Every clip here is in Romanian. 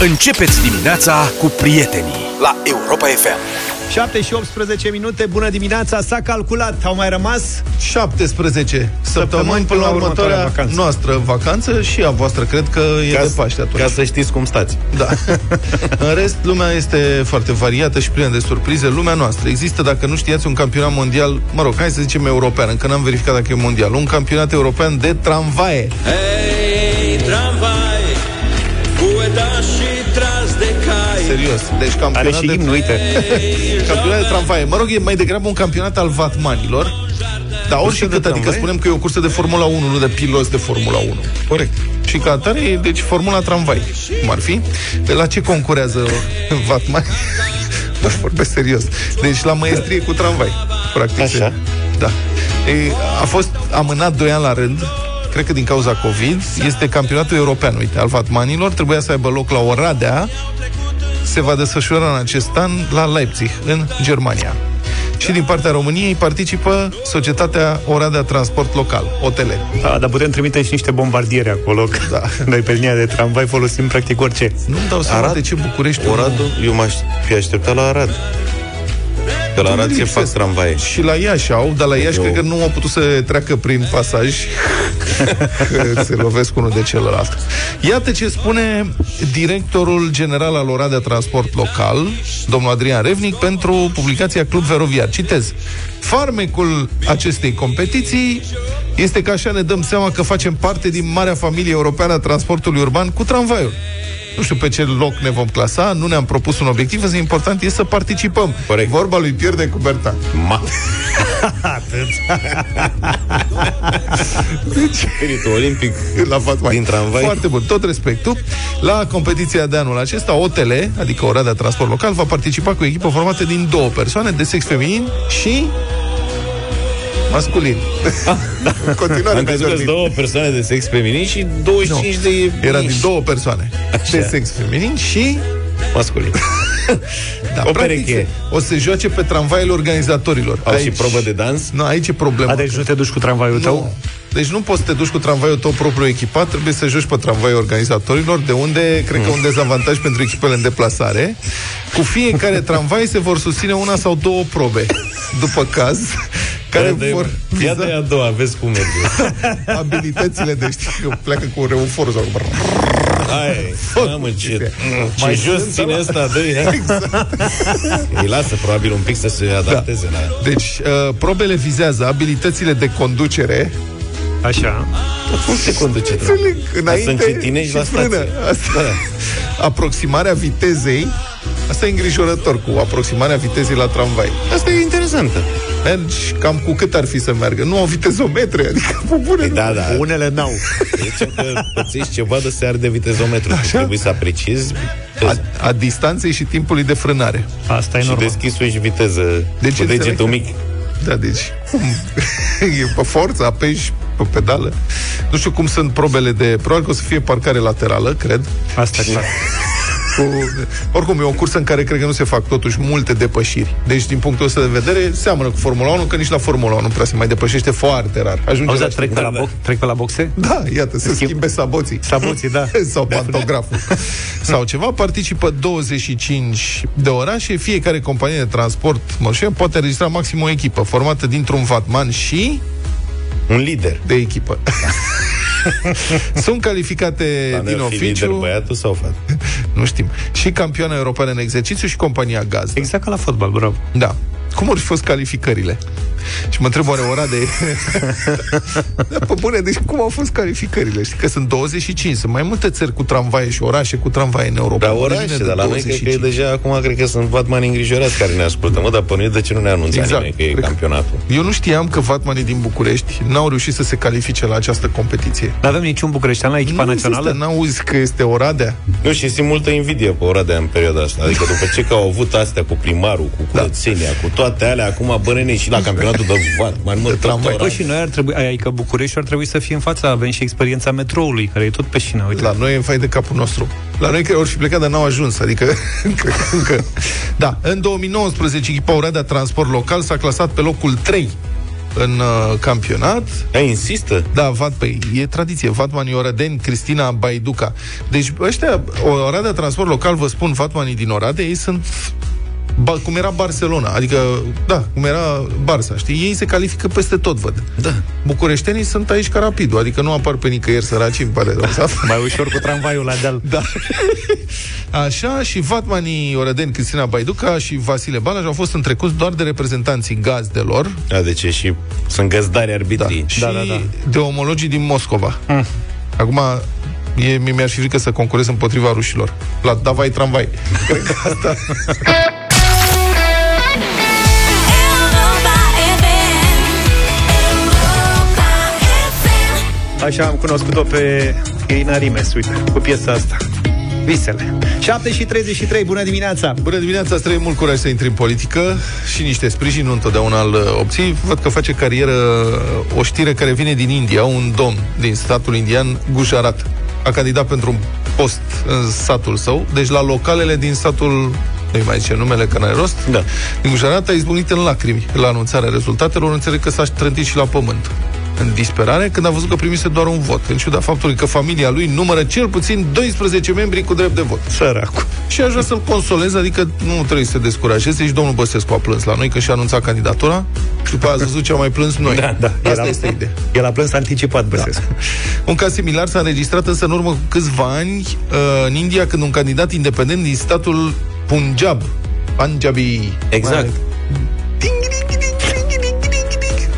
Începeți dimineața cu prietenii la Europa FM. 7 și 18 minute, bună dimineața, s-a calculat, au mai rămas 17 săptămâni până la următoarea vacanță. noastră vacanță și a voastră, cred că e Ca, de Paște atunci. ca să știți cum stați. Da. În rest, lumea este foarte variată și plină de surprize. Lumea noastră. Există, dacă nu știați, un campionat mondial, mă rog, hai să zicem european, încă n-am verificat dacă e mondial, un campionat european de tramvaie. Hei, Serios. Deci Are campionat și de... imn, uite Campionat de tramvaie. Mă rog, e mai degrabă un campionat al vatmanilor. Dar orice de cât, adică tramvai? spunem că e o cursă de Formula 1, nu de piloți de Formula 1. Corect. Și ca atare, e, deci Formula Tramvai, cum ar fi. De la ce concurează Vatman? Da, vorbesc serios. Deci la maestrie cu tramvai, practic. Așa. Da. E, a fost amânat 2 ani la rând, cred că din cauza COVID, este campionatul european, uite, al vatmanilor, trebuia să aibă loc la Oradea, se va desfășura în acest an la Leipzig, în Germania. Și din partea României participă Societatea Oradea Transport Local, OTL. da, Dar putem trimite și niște bombardiere acolo că Da. Noi pe linia de tramvai folosim practic orice Nu-mi dau seama Arad? de ce București Oradul, eu m-aș fi așteptat la Arad. Că la Arad se Lipsesc. fac tramvaie. Și la Iași au, dar la Iași Eu- cred că nu au putut să treacă prin pasaj că se lovesc unul de celălalt. Iată ce spune directorul general al Oradea Transport Local, domnul Adrian Revnic, pentru publicația Club Feroviar. Citez. Farmecul acestei competiții este că așa ne dăm seama că facem parte din marea familie europeană a transportului urban cu tramvaiul. Nu știu pe ce loc ne vom clasa, nu ne-am propus un obiectiv, însă important este să participăm. Corect. Vorba lui Pierre de Cubertan. Ma. Spiritul olimpic la Fatmai. Din tramvai. Foarte bun, tot respectul. La competiția de anul acesta, OTL, adică Oradea Transport Local, va participa cu o echipă formată din două persoane, de sex feminin și masculin. În continuare, Am crezut că Benjamin. sunt două persoane de sex feminin și 25 Nu. de Era din mici. două persoane. Așa. De sex feminin și masculin. da, O practic, pereche. o să se joace pe tramvaiele organizatorilor. Au și probă de dans? Nu, aici e problema. A, deci nu te duci cu tramvaiul tău? Nu. Deci nu poți să te duci cu tramvaiul tău propriu echipat, trebuie să joci pe tramvaiul organizatorilor, de unde cred că un dezavantaj pentru echipele în deplasare. Cu fiecare tramvai se vor susține una sau două probe, după caz, care Ia de- vor Ia de a doua, vezi cum merge. abilitățile de știi că pleacă cu reuforul sau cu Hai, mamă, ce, Mai ce jos sunt, ține da. ăsta, dă exact. Îi lasă probabil un pic să se adapteze la... Deci, uh, probele vizează abilitățile de conducere, Așa Cum se conduce Înțeleg, înainte să încetinești și la frână. stație. Asta, aproximarea vitezei, asta e îngrijorător cu aproximarea vitezei la tramvai. Asta e interesantă. Mergi cam cu cât ar fi să meargă. Nu au vitezometre, adică pe bune. Păi da, da. Unele n-au Zicem că pățești ceva de se arde vitezometru. Tu trebuie să apreciezi A, a distanței și timpului de frânare. Asta e și normal deschisul și viteză Deci cu înțeleg degetul că- mic. Da, deci cum? e pe forță, apeși pe pedală. Nu știu cum sunt probele de... Probabil că o să fie parcare laterală, cred. Asta e clar Cu, oricum, e o cursă în care cred că nu se fac totuși multe depășiri. Deci, din punctul ăsta de vedere, seamănă cu Formula 1, că nici la Formula 1 nu prea se mai depășește foarte rar. Ajunge Auzi, la dar trec pe, la da. box, trec pe la boxe? Da, iată, să Schimb- schimbe saboții. Saboții, da sau pantograful. sau ceva, participă 25 de orașe, fiecare companie de transport mărșie poate înregistra maxim o echipă formată dintr-un vatman și Un lider. de echipă. Sunt calificate Dar din nu fi lider oficiu, băiatul sau fată? nu știm, și campioana europeană în exercițiu și compania gazdă. Exact ca la fotbal, bravo Da. Cum ar fi fost calificările? Și mă întreb oare ora de... da, pe bune, deci cum au fost calificările? Știi că sunt 25, sunt mai multe țări cu tramvaie și orașe cu tramvaie în Europa. Dar Unde orașe, vine de dar la noi cred că e 25. deja, acum cred că sunt vatmani îngrijorați care ne ascultă. Mă, dar pe noi de ce nu ne anunță Exact. nimeni că e Cred că- campionatul? Eu nu știam că vatmanii din București n-au reușit să se califice la această competiție. Nu avem niciun bucureștean la echipa nu națională? Există, n-auzi că este Oradea? Nu, și simt multă invidie pe ora de în perioada asta. Adică după ce că au avut astea cu primarul, cu curățenia, cu toate alea, acum bănene și la campionatul de vatmani, mă, De tot tramvai. ora. Păi și noi ar trebui, adică București ar trebui să fie în fața, avem și experiența metroului, care e tot pe șină, uite. La noi e în fai de capul nostru. La noi că ori fi plecat, dar n-au ajuns. Adică, cred că încă... Da, în 2019, echipa Oradea Transport Local s-a clasat pe locul 3 în uh, campionat. Ea insistă? Da, Vat, păi, e tradiție. Vatmanii Oradeni, Cristina Baiduca. Deci ăștia, Oradea Transport Local, vă spun, Vatmanii din Oradea, ei sunt ba, cum era Barcelona, adică, da, cum era Barça, știi? Ei se califică peste tot, văd. Da. Bucureștenii sunt aici ca rapidul, adică nu apar pe nicăieri săraci, îmi pare rău. să- Mai ușor cu tramvaiul la deal. da. Așa, și Vatmanii Oradeni, Cristina Baiduca și Vasile Balaj au fost întrecuți doar de reprezentanții gazdelor Da, de ce? Și sunt găzdari da, arbitrii. și Da, da, da. de omologii din Moscova. Acum, e, mi- mi-ar fi frică să concurez împotriva rușilor. La Davai Tramvai. Cred că asta... Așa am cunoscut-o pe Irina Rimes, uite, cu piesa asta. Visele. 7 și 33, bună dimineața! Bună dimineața, îți trebuie mult curaj să intri în politică și niște sprijin, nu întotdeauna îl uh, obții. Văd că face carieră uh, o știre care vine din India, un domn din statul indian, Gujarat. A candidat pentru un post în satul său, deci la localele din satul nu-i mai zice numele, că n-are rost. Da. Din Gujarat a izbunit în lacrimi la anunțarea rezultatelor, înțeleg că s-a trântit și la pământ în disperare când a văzut că primise doar un vot, în ciuda faptului că familia lui numără cel puțin 12 membri cu drept de vot. Săracu. Și aș vrea să-l consolez, adică nu trebuie să se descurajeze. Și domnul Băsescu a plâns la noi, că și-a anunțat candidatura și după aia ați văzut ce am mai plâns noi. Da, da. Asta Era- este ideea. El a plâns anticipat, Băsescu. Un caz similar s-a înregistrat însă în urmă cu câțiva ani uh, în India, când un candidat independent din statul Punjab, Punjabi... Exact. Mai-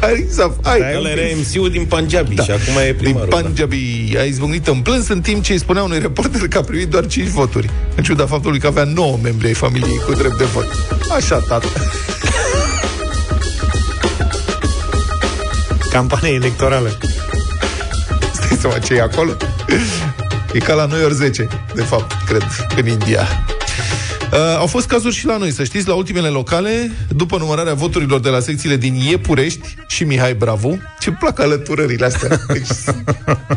ding, ding. Hai să... Hai, Ăla era MC-ul din Punjabi Da. și acum e din primarul. da. Punjabi a izbucnit în plâns în timp ce îi spunea unui reporter că a primit doar 5 voturi, în ciuda faptului că avea 9 membri ai familiei cu drept de vot. Așa, tată. Campanie electorală. Stai seama ce e acolo? E ca la noi ori 10, de fapt, cred, în India. Uh, au fost cazuri și la noi, să știți, la ultimele locale, după numărarea voturilor de la secțiile din Iepurești și Mihai Bravu. Ce plac alăturările astea. Deci,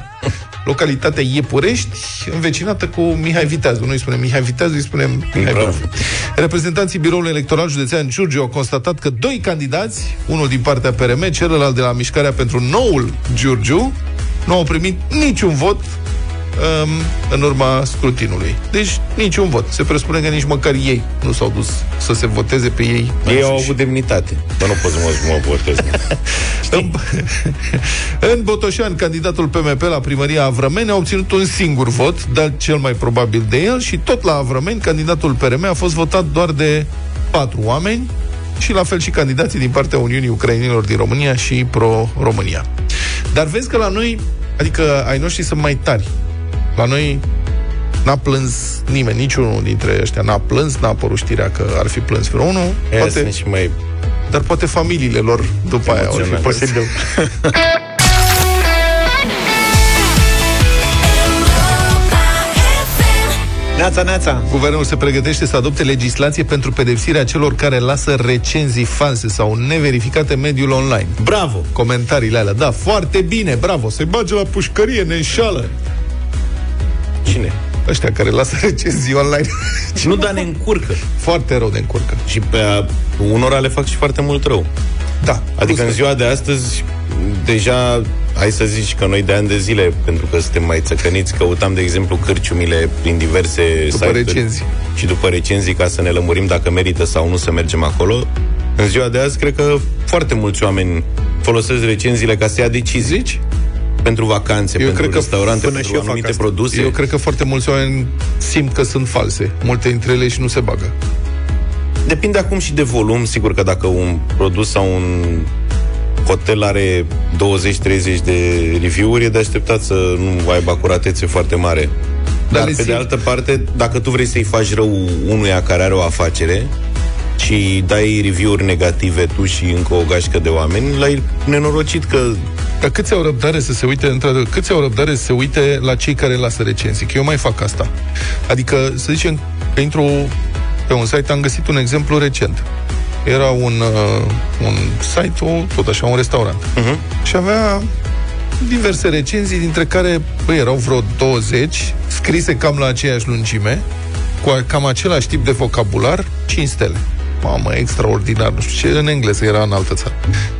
localitatea Iepurești, învecinată cu Mihai Viteazu. Noi îi spunem Mihai Viteazu, îi spunem Mihai Bravo. Bravu. Reprezentanții Biroului Electoral Județean Giurgiu au constatat că doi candidați, unul din partea PRM, celălalt de la Mișcarea pentru Noul Giurgiu, nu au primit niciun vot um, în urma scrutinului. Deci niciun vot. Se presupune că nici măcar ei nu s-au dus să se voteze pe ei. Ei au înșiși. avut demnitate. Dar nu pot să mă, mă votez. În, în Botoșani, candidatul PMP la primăria Avrămeni a obținut un singur vot, dar cel mai probabil de el, și tot la Avrămeni, candidatul PRM a fost votat doar de patru oameni, și la fel și candidații din partea Uniunii Ucrainilor din România și Pro-România. Dar vezi că la noi, adică ai noștri sunt mai tari. La noi n-a plâns nimeni, niciunul dintre ăștia n-a plâns, n-a apărut știrea că ar fi plâns vreunul, Aia poate, sunt și mai... dar poate familiile lor după aia au fi Emoționale. plâns. Posibil. Neața, neața. Guvernul se pregătește să adopte legislație pentru pedepsirea celor care lasă recenzii false sau neverificate în mediul online. Bravo! Comentariile alea, da, foarte bine, bravo, se bage la pușcărie, ne înșală. Cine? Ăștia care lasă recenzii online. Nu, dar ne încurcă. foarte rău de încurcă. Și pe a, unora le fac și foarte mult rău. Da. Adică plus în ziua de astăzi, deja, hai să zici că noi de ani de zile, pentru că suntem mai țăcăniți, căutam, de exemplu, cârciumile prin diverse După site-uri recenzii. și după recenzii ca să ne lămurim dacă merită sau nu să mergem acolo. În ziua de azi, cred că foarte mulți oameni folosesc recenziile ca să ia decizii. Zici? Pentru vacanțe, Eu pentru cred că restaurante, până pentru și eu fac anumite asta. produse. Eu cred că foarte mulți oameni simt că sunt false. Multe dintre ele și nu se bagă. Depinde acum și de volum. Sigur că dacă un produs sau un hotel are 20-30 de review-uri, e de așteptat să nu aibă acuratețe foarte mare. Dar Dar, le pe de simt. altă parte, dacă tu vrei să-i faci rău unuia care are o afacere și dai review-uri negative tu și încă o gașcă de oameni, l-ai nenorocit că Dar câți au răbdare să se uite, într-adevăr, câți au răbdare să se uite la cei care lasă recenzii? Că eu mai fac asta. Adică, să zicem că intru pe un site, am găsit un exemplu recent. Era un, uh, un site, o, tot așa, un restaurant. Uh-huh. Și avea diverse recenzii, dintre care, băi, erau vreo 20, scrise cam la aceeași lungime, cu a- cam același tip de vocabular, 5 stele. Mamă, extraordinar, nu știu ce, în engleză era în altă țară.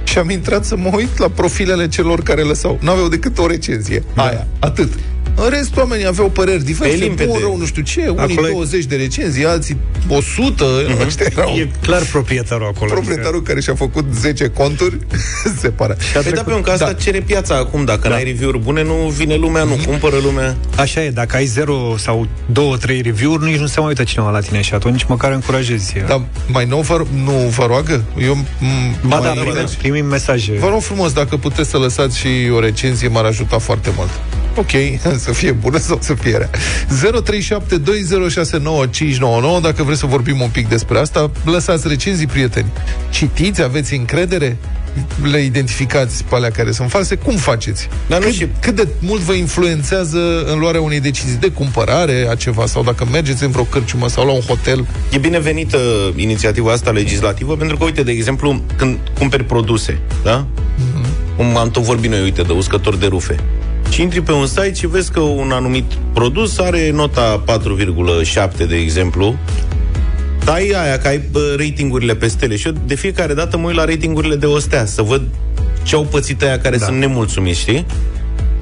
și am intrat să mă uit la profilele celor care lăsau. N-aveau decât o recenzie. Da. Aia, atât. În rest, oamenii aveau păreri diverse, Pe limpede. bun, rău, nu știu ce, unii Acolo e- 20 de recenzii, alții 100, uh-huh. ăștia erau E clar proprietarul acolo. proprietarul care și-a făcut 10 conturi, se pare. Păi da, pe un caz, asta cere piața acum. Dacă Da. n-ai review-uri bune, nu vine lumea, nu cumpără lumea. Așa e, dacă ai 0 sau 2-3 review-uri, nici nu se mai uită cineva la tine și atunci măcar încurajezi. Dar mai nou vă, nu vă roagă? Eu, m- Ba da, mai- primim, primim mesaje. Vă rog frumos, dacă puteți să lăsați și o recenzie, m-ar ajuta foarte mult. Ok, să fie bună sau să fie rea. 0372069599 Dacă vreți să vorbim un pic despre asta, lăsați recenzii, prieteni. Citiți, aveți încredere? Le identificați pe alea care sunt false? Cum faceți? Dar nu cât, și- cât de mult vă influențează în luarea unei decizii de cumpărare a ceva sau dacă mergeți în vreo cârciumă sau la un hotel? E binevenită inițiativa asta legislativă, pentru că, uite, de exemplu, când cumperi produse, da? Cum am tot vorbit noi, uite, de uscători de rufe. Și intri pe un site și vezi că un anumit produs are nota 4,7, de exemplu, dai aia, că ai bă, ratingurile pe stele. Și eu de fiecare dată mă uit la ratingurile de ostea, să văd ce au pățit aia care da. sunt nemulțumiți, știi?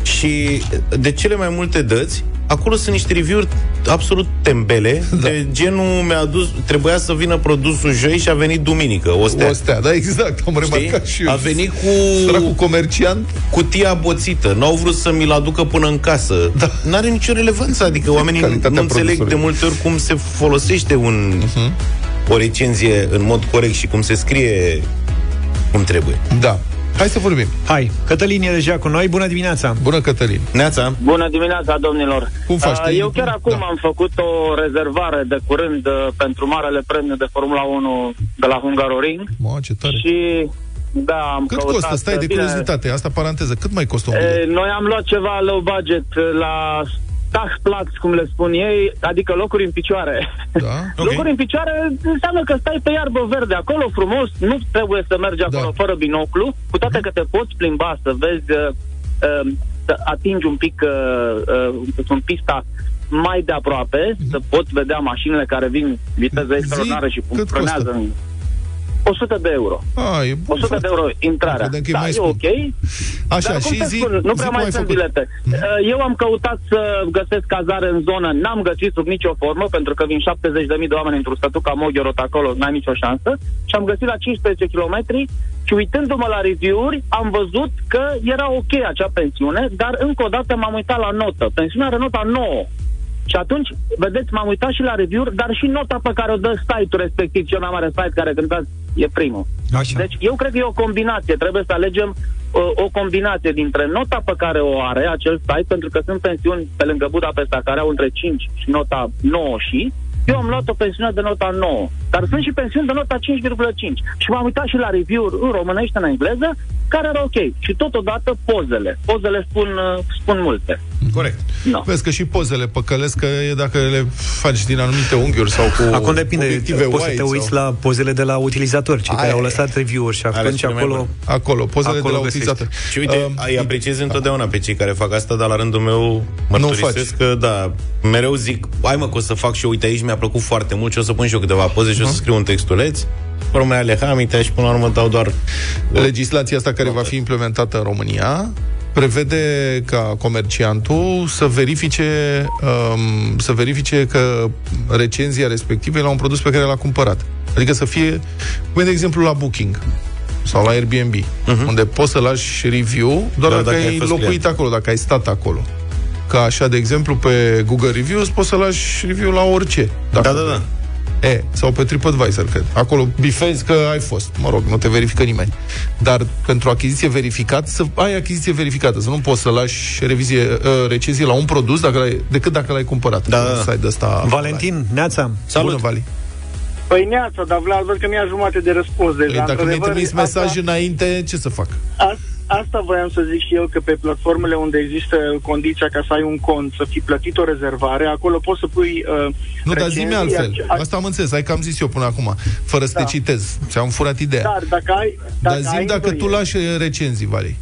Și de cele mai multe dăți, acolo sunt niște review-uri absolut tembele, da. de genul mi-a adus, trebuia să vină produsul joi și a venit duminică, ostea. Ostea, da, exact, am remarcat și eu. A venit cu Săracul comerciant cutia boțită. N-au vrut să mi-l aducă până în casă. Da. N-are nicio relevanță. Adică oamenii Calitatea nu înțeleg de produsului. multe ori cum se folosește un, Mhm. o recenzie în mod corect și cum se scrie cum trebuie. Da. Hai să vorbim. Hai, Cătălin e deja cu noi. Bună dimineața! Bună, Cătălin. Neața? Bună dimineața, domnilor! Cum faci? Uh, Te- Eu chiar acum Da. am făcut o rezervare de curând uh, pentru marele premiu de Formula 1 de la Hungaroring Mă, ce tare. și da, am Cât căutat... costă? Stai, de bine, curiozitate, asta paranteză. Cât mai costă un bilet? e, Noi am luat ceva low budget uh, la Dachplatz, cum le spun ei, adică locuri în picioare. Da? Ok. Locuri în picioare înseamnă că stai pe iarbă verde acolo frumos, nu trebuie să mergi acolo Da. fără binoclu, cu toate că te poți plimba să vezi, uh, uh, să atingi un pic uh, uh, în pista mai de aproape, să poți vedea mașinile care vin viteză extraordinară și cât frânează costă? în 100 de euro. A, e bun. 100 de euro intrarea. Credeam că e Da, mai e scump. ok. Așa, Dar cum și să zi, spun, nu zi prea cum mai ai sunt făcut. bilete. Uh, Eu am căutat să găsesc cazare în zonă, n-am găsit sub nicio formă, pentru că vin 70.000 de oameni într-un statut ca Moghiorot acolo, n-ai nicio șansă. Și am găsit la 15 km și uitându-mă la review-uri, am văzut că era ok acea pensiune, dar încă o dată m-am uitat la notă. Pensiunea are nota 9. Și atunci, vedeți, m-am uitat și la review-uri, dar și nota pe care o dă site-ul respectiv, cel mai mare site care cântați e primul. Așa. Deci eu cred că e o combinație. Trebuie să alegem uh, o combinație dintre nota pe care o are acel site, pentru că sunt pensiuni pe lângă Budapesta care au între 5 și nota 9 și eu am luat o pensiune de nota 9, dar sunt și pensiuni de nota 5,5. Și m-am uitat și la review-uri în românește, în engleză, care erau ok. Și totodată pozele. Pozele spun, uh, spun multe. Corect. No. Vezi că și pozele păcălesc că e dacă le faci din anumite unghiuri sau cu Acum depinde, obiective poți să wide te uiți sau... la pozele de la utilizatori, cei care Aia au e. lăsat review-uri și atunci cele mai acolo... bune. Acolo, pozele Acolo de la găsești. utilizator. Și uite, Um, îi apreciez întotdeauna pe cei care fac asta, dar la rândul meu mărturisesc că, da, mereu zic, hai mă, că o să fac și eu, uite aici mi-a plăcut foarte mult și o să pun și eu câteva poze și o să scriu un textuleț. Urmă aleha aminte și până la urmă dau doar... Legislația asta care va fi implementată în România prevede ca comerciantul să verifice um, să verifice că recenzia respectivă e la un produs pe care l-a cumpărat. Adică să fie, cum e de exemplu la Booking sau la Airbnb, uh-huh. unde poți să lași review doar Da, dacă, dacă ai ai fost locuit client. acolo, dacă ai stat acolo. Ca așa, de exemplu, pe Google Reviews poți să lași review la orice. Dacă Da, da, da. E, sau pe TripAdvisor, cred. Acolo bifezi că ai fost. Mă rog, nu te verifică nimeni. Dar pentru achiziție verificată, să ai achiziție verificată, să nu poți să lași revizie, uh, recenzie la un produs dacă l-ai, decât dacă l-ai cumpărat. Da, da, da. Site de ăsta Valentin, Neața, Salut! Bună, Vali. Păi neața, dar Vlad, văd că mi-a jumate de răspuns deja. Păi, dacă mi-ai Într-adevăr, trimis mesaj înainte, ce să fac? Asta, asta voiam să zic și eu, că pe platformele unde există condiția ca să ai un cont, să fi plătit o rezervare, acolo poți să pui uh, Nu, dar zi-mi recenzii, altfel. ac- Asta am înțeles, hai că am zis eu până acum, fără să Da. te citez. Ți-am furat ideea. Dar dacă ai... Dar Dacă zi ai dacă tu îndoieli- lași recenzii, Vali.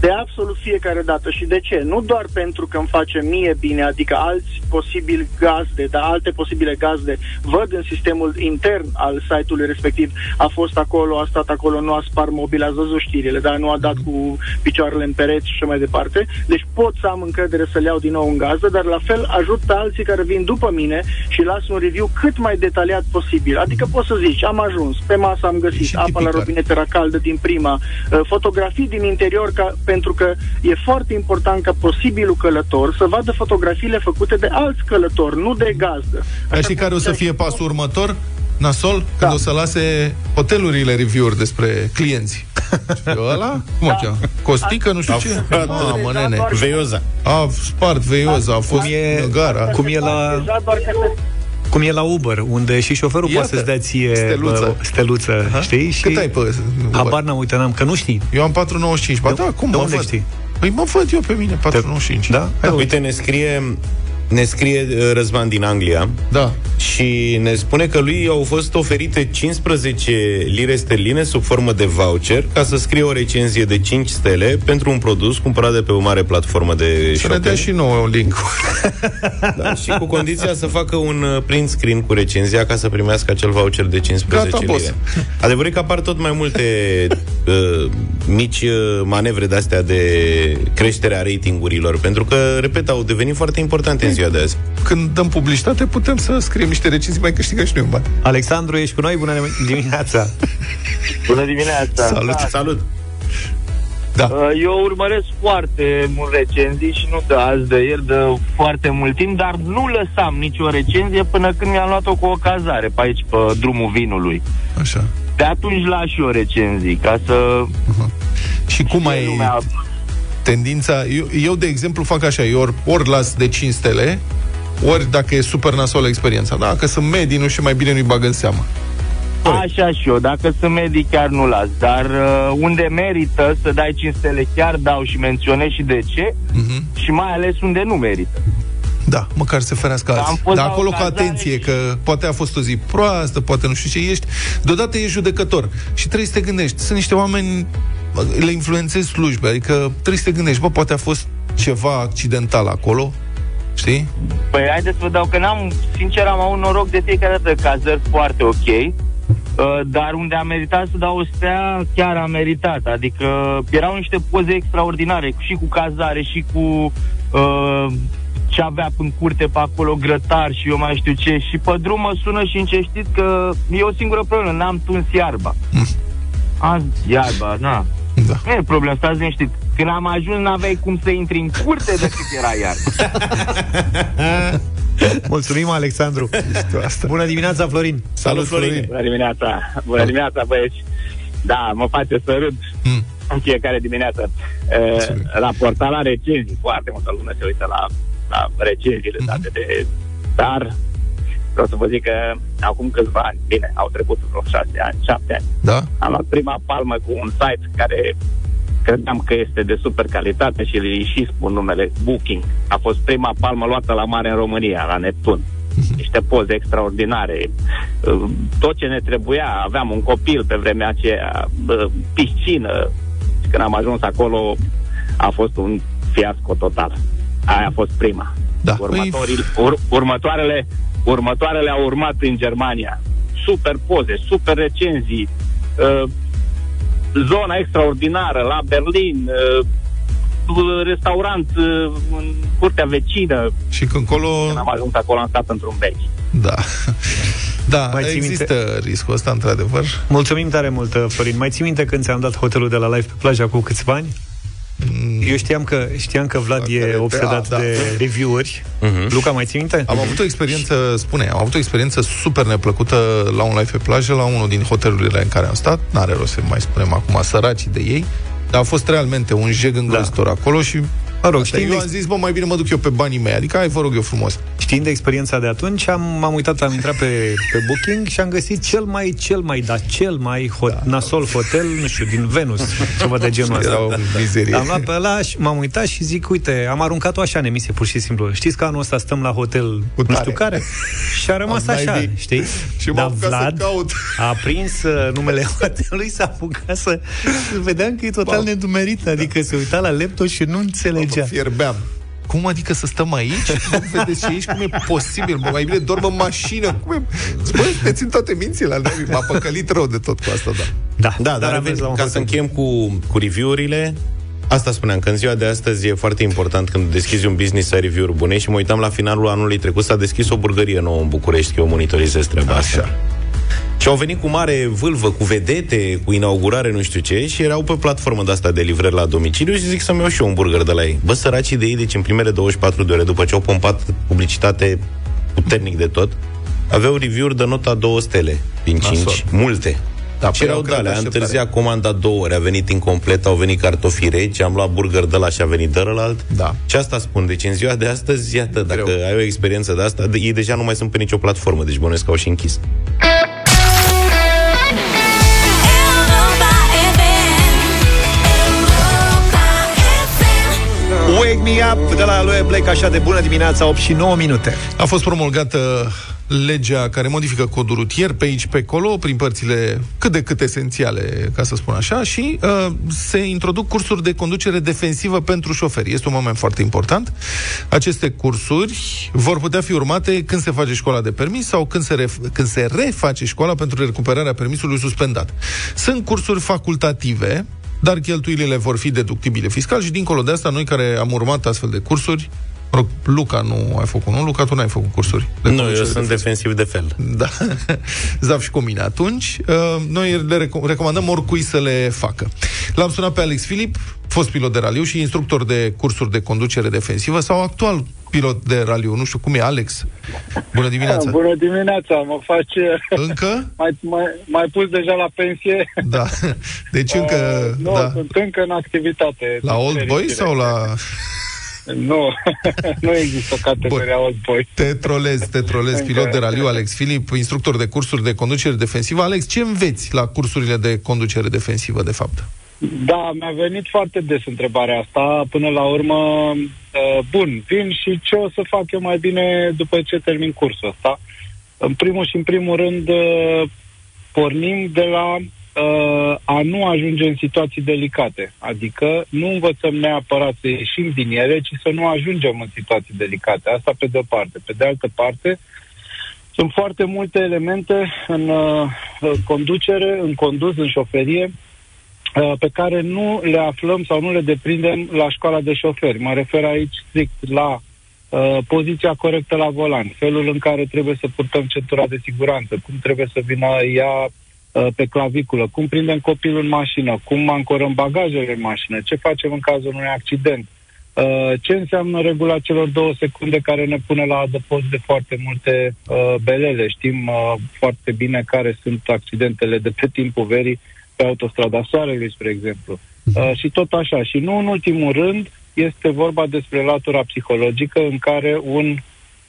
De absolut fiecare dată. Și de ce? Nu doar pentru că îmi face mie bine, adică alți posibili gazde, dar alte posibile gazde văd în sistemul intern al site-ului respectiv. A fost acolo, a stat acolo, nu a spart mobil, ați văzut știrile, dar nu a dat cu picioarele în pereți și așa mai departe. Deci pot să am încredere să le iau din nou în gazdă, dar la fel ajut pe alții care vin după mine și las un review cât mai detaliat posibil. Adică poți să zici, am ajuns, pe masă am găsit Și apa la tipical. robinet era caldă din prima, uh, fotografii din interior, ca, pentru că e foarte important ca posibilul călător să vadă fotografiile făcute de alți călători, nu de gazdă. Dar știi cum care o să zicea fie și- pasul următor? Nasol? Când Da. o să lase hotelurile review-uri despre clienți. Și ăla? Cum o cheamă? Costică, nu știu A ce? furat, Mamă, da, nene. doar- Veioza. A spart veioza, a fost Cum e- în gara. Cum e la- Deja doar că se Cum e la Uber, unde și șoferul Iată, poate să-ți dea ție steluță. bă, steluță Ha? știi? Și Cât ai pe Habar n-am, uite, n-am, că nu știi. Eu am 4,95. Ba De- da, cum de mă unde văd? știi? Păi mă văd eu pe mine, 4,95. Da? Hai, uite. Uite, ne scrie, ne scrie uh, Răzvan din Anglia Da. și ne spune că lui au fost oferite 15 lire sterline sub formă de voucher ca să scrie o recenzie de 5 stele pentru un produs cumpărat de pe o mare platformă de Să ne shopping. dea și nouă un link. Da, și cu condiția să facă un uh, print screen cu recenzia ca să primească acel voucher de 15 Gata, boss. lire. Adevărul e că apar tot mai multe uh, mici uh, manevre de-astea de creștere a ratingurilor, pentru că, repet, au devenit foarte importante în ziua de azi. Când dăm publicitate, putem să scriem niște recenzii, mai câștigăm și noi un bani. Alexandru, ești cu noi? Bună dimineața! Bună dimineața! Salut. Da, Salut! Da. Uh, Eu urmăresc foarte mult recenzii și nu de azi, de ieri, de foarte mult timp, dar nu lăsam nicio recenzie până când mi-am luat-o cu o cazare pe aici, pe drumul vinului. Așa. De atunci las și eu recenzii, ca să... Și cum ai lumea... tendința... Eu, eu, de exemplu, fac așa. Eu ori, ori las de 5 stele, ori dacă e super nasolă experiența. Dacă sunt medii, nu știu, mai bine nu-i bag în seamă. Așa și eu, dacă sunt medic chiar nu las, dar uh, unde merită să dai 5 stele chiar dau și menționez și de ce Mhm. și mai ales unde nu merită. Da, măcar să ferească Da, am alții. fost Dar la acolo o cu cazare atenție, și- că poate a fost o zi proastă, poate nu știu ce ești. Deodată ești judecător și trebuie să te gândești. Sunt niște oameni, bă, le influențezi slujbe, adică trebuie să te gândești, bă, poate a fost ceva accidental acolo, știi? Păi haideți să vă dau că n-am, sincer am avut noroc de fiecare dată cazări foarte ok, uh, dar unde a meritat să dau o stea, chiar a meritat. Adică erau niște poze extraordinare, și cu cazare, și cu uh, ce avea în curte pe acolo, grătar și eu mai știu ce. Și pe drum mă sună și înce știți că e o singură problemă, n-am tuns iarba. Azi, iarba, na. Da. Nu e problemă, stați liniștit. Când am ajuns, n-aveai cum să intri în curte decât era iarba. Mulțumim, Alexandru! Asta. Bună dimineața, Florin! Salut, Florin! Bună dimineața! Bună dimineața, băieți! Da, mă face să râd Mm. în fiecare dimineață. E, Mulțumim. la portal la recenzii, foarte multă lume se uită la, la recenziile date de... Dar vreau să vă zic că acum câțiva ani, bine, au trecut vreo șase ani, șapte ani, Da? am luat prima palmă cu un site care credeam că este de super calitate și îi și spun numele Booking. A fost prima palmă luată la mare în România, la Neptun. Niște poze extraordinare. Uh, Tot ce ne trebuia, aveam un copil pe vremea aceea, uh, piscină. Și când am ajuns acolo, a fost un fiasco total. Aia a fost prima. Da. Următorii, ur, următoarele, următoarele au urmat în Germania. Super poze, super recenzii, uh, zona extraordinară la Berlin, uh, restaurant uh, în curtea vecină. Și când colo... Când am ajuns acolo, am stat într-un bec. Da. Da, Mai ții există riscul ăsta, într-adevăr. Mulțumim tare mult, Florin. Mai ții minte când ți-am dat hotelul de la live pe plajă cu câțiva ani? Eu știam că, știam că Vlad Dacă e le- obsedat da, da. de review-uri. Mhm. Luca, mai ții minte? Am avut o experiență, spune, am avut o experiență super neplăcută la un live pe plajă, la unul din hotelurile în care am stat. N-are rost să mai spunem acum săracii de ei, dar a fost realmente un jeg îngrozitor da. acolo și Mă rog, Asta, știind, eu am zis, bă, mai bine mă duc eu pe banii mei. Adică, hai, vă rog eu frumos. știind de experiența de atunci, am, m-am uitat, am intrat pe, pe Booking și am găsit cel mai, cel mai, da, cel mai hot, da. nasol hotel, nu știu, din Venus, ceva de genul ăsta. Era o mizerie. Am luat pe ăla și m-am uitat și zic, uite, am aruncat-o așa în emisie, pur și simplu. Știți că anul ăsta stăm la hotel, nu tare. știu care? Și a rămas Am mai așa, bine. știi? Și m-am Dar apucat să Vlad caut. a prins uh, numele hotelului, s-a apucat să... Vedeam că e total nedumerit, adică se uita la laptop și nu înțelegea. Fierbeam. Cum adică să stăm aici? Nu vedeți și aici cum e posibil? Bă, mai bine dorm în mașină. Cum e? Bă, te țin toate mințile alea. M-a păcălit rău de tot cu asta, da. Da, Da, dar am avem, mers la un ca hotel să încheiem cu, cu review-urile, Asta spuneam, că în ziua de astăzi e foarte important când deschizi un business să ai review-uri bune și mă uitam la finalul anului trecut, s-a deschis o burgărie nouă în București, eu monitorizez treaba asta. Și au venit cu mare vâlvă, cu vedete, cu inaugurare, nu știu ce, și erau pe platformă de asta de livrări la domiciliu și zic să-mi iau și eu un burger de la ei. Bă, săracii de ei, deci în primele 24 de ore, după ce au pompat publicitate puternic de tot, aveau review-uri de nota 2 stele din 5, Nasol. multe. Da, și păi erau au creat dale, a așteptare. întârziat comanda două ori, a venit incomplet, au venit cartofi reci, am luat burger de la și a venit de ălalt. Da. Și asta spun, deci în ziua de astăzi, iată, dacă Greu. ai o experiență de asta, de- ei deja nu mai sunt pe nicio platformă, deci bănuiesc că au și închis. Wake Me Up de la Aloe Black, așa de bună dimineața, 8 și 9 minute. A fost promulgată legea care modifică codul rutier pe aici, pe acolo, prin părțile cât de cât esențiale, ca să spun așa, și uh, se introduc cursuri de conducere defensivă pentru șoferi. Este un moment foarte important. Aceste cursuri vor putea fi urmate când se face școala de permis sau când se, ref- când se reface școala pentru recuperarea permisului suspendat. Sunt cursuri facultative, dar cheltuielile vor fi deductibile fiscal și dincolo de asta, noi care am urmat astfel de cursuri, mă rog, Luca nu ai făcut, nu? Luca, tu n-ai făcut cursuri. de Nu, eu conducere sunt defensiv de fel. da, Zav și cu mine atunci. Uh, Noi le reco- recomandăm oricui să le facă. L-am sunat pe Alex Filip, fost pilot de raliu și instructor de cursuri de conducere defensivă sau actual pilot de raliu. Nu știu cum e, Alex. Bună dimineața. Bună dimineața, mă faci... Încă? Mai, mai, mai pus deja la pensie? Da. Deci încă... Uh, nu, da. sunt încă în activitate. La Old Boy sau la... Nu, nu există categoria Old Boy. Te trolez, te trolez, Încă. pilot de raliu, Alex Filip, instructor de cursuri de conducere defensivă. Alex, ce înveți la cursurile de conducere defensivă, de fapt? Da, mi-a venit foarte des întrebarea asta. Până la urmă, uh, bun, vin și ce o să fac eu mai bine după ce termin cursul ăsta? În primul și în primul rând, uh, pornim de la uh, a nu ajunge în situații delicate. Adică nu învățăm neapărat să ieșim din ele, ci să nu ajungem în situații delicate. Asta pe de-o parte. Pe de altă parte, sunt foarte multe elemente în uh, conducere, în condus, în șoferie, uh, pe care nu le aflăm sau nu le deprindem la școala de șoferi. Mă refer aici strict la uh, poziția corectă la volan, felul în care trebuie să purtăm centura de siguranță, cum trebuie să vină ea uh, pe claviculă, cum prindem copilul în mașină, cum ancorăm bagajele în mașină, ce facem în cazul unui accident, Uh, ce înseamnă regula celor două secunde care ne pune la adăpost de foarte multe uh, belele. Știm uh, foarte bine care sunt accidentele de pe timpul verii pe autostrada Soarelui, spre exemplu. Uh, și tot așa. Și nu în ultimul rând, este vorba despre latura psihologică în care un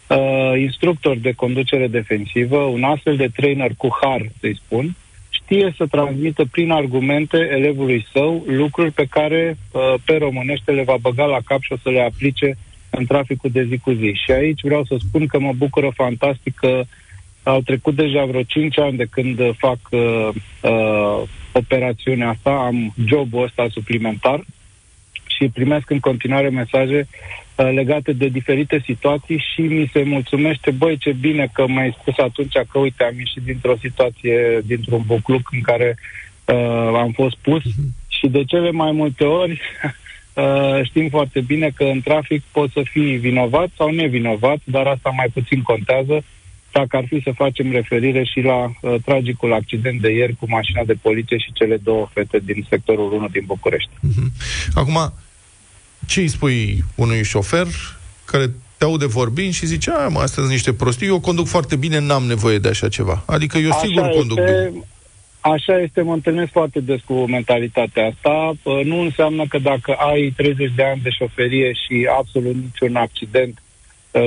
uh, instructor de conducere defensivă, un astfel de trainer cu har, să-i spun, știe să transmită prin argumente elevului său lucruri pe care uh, pe românește le va băga la cap și o să le aplice în traficul de zi cu zi. Și aici vreau să spun că mă bucură fantastic că au trecut deja vreo 5 ani de când uh, fac uh, uh, operațiunea asta, am jobul ăsta suplimentar și primesc în continuare mesaje uh, legate de diferite situații și mi se mulțumește, băi, ce bine că m-ai spus atunci că, uite, am ieșit dintr-o situație, dintr-un bucluc în care uh, am fost pus și de cele mai multe ori uh, știm foarte bine că în trafic poți să fii vinovat sau nevinovat, dar asta mai puțin contează dacă ar fi să facem referire și la uh, tragicul accident de ieri cu mașina de poliție și cele două fete din sectorul 1 din București. Acum, ce îi spui unui șofer care te aude vorbind și zice, a, mă, astea sunt niște prostii, eu conduc foarte bine, n-am nevoie de așa ceva. Adică eu sigur Așa conduc este, bine. Așa este, mă întâlnesc foarte des cu mentalitatea asta. Uh, Nu înseamnă că dacă ai 30 de ani de șoferie și absolut niciun accident uh,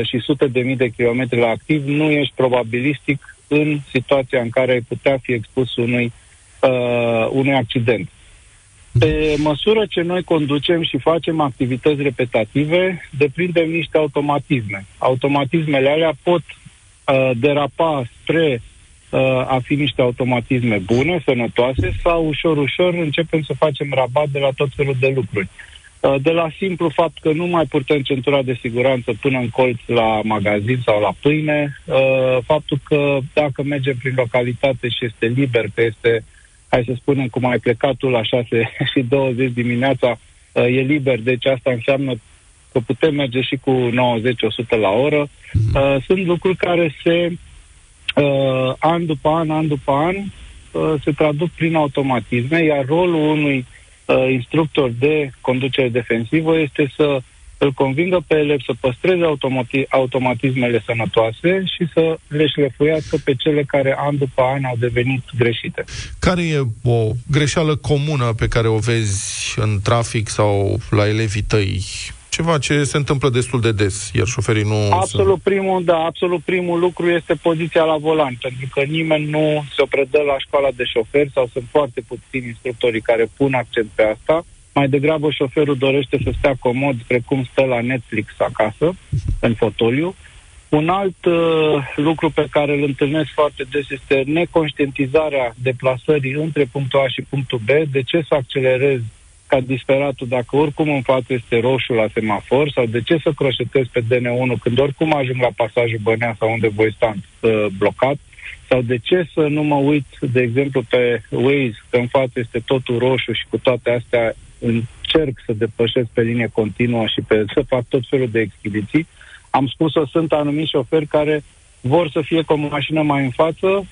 și sute de mii de kilometri la activ, nu ești probabilistic în situația în care ai putea fi expus unui, uh, unui accident. Pe măsură ce noi conducem și facem activități repetative, deprindem niște automatisme. Automatismele alea pot uh, derapa spre uh, a fi niște automatisme bune, sănătoase, sau ușor, ușor începem să facem rabat de la tot felul de lucruri. Uh, De la simplu fapt că nu mai purtăm centura de siguranță până în colț la magazin sau la pâine, uh, faptul că dacă mergem prin localitate și este liber, că este, hai să spunem, cum ai plecat tu la 6 și 20 dimineața, uh, e liber, deci asta înseamnă că putem merge și cu 90-100 la oră. Uh, sunt lucruri care se uh, an după an, an după an, uh, se traduc prin automatisme, iar rolul unui uh, instructor de conducere defensivă este să îl convingă pe elev să păstreze automati- automatismele sănătoase și să le șlefuiască pe cele care an după an au devenit greșite. Care e o greșeală comună pe care o vezi în trafic sau la elevii tăi? Ceva ce se întâmplă destul de des, iar șoferii nu Absolut primul, da, absolut primul lucru este poziția la volan, pentru că nimeni nu se predă la școala de șofer sau sunt foarte puțini instructorii care pun accent pe asta. Mai degrabă șoferul dorește să stea comod, precum stă la Netflix acasă, în fotoliu. Un alt uh, lucru pe care îl întâlnesc foarte des este neconștientizarea deplasării între punctul A și punctul B. De ce să accelerezi ca disperatul dacă oricum în față este roșu la semafor sau de ce să croșetez pe DN1 când oricum ajung la pasajul Bănea sau unde voi sta uh, blocat sau de ce să nu mă uit, de exemplu, pe Waze, că în față este totul roșu și cu toate astea încerc să depășesc pe linie continuă și pe, să fac tot felul de expediții. Am spus-o, sunt anumiți șoferi care vor să fie cu o mașină mai în față,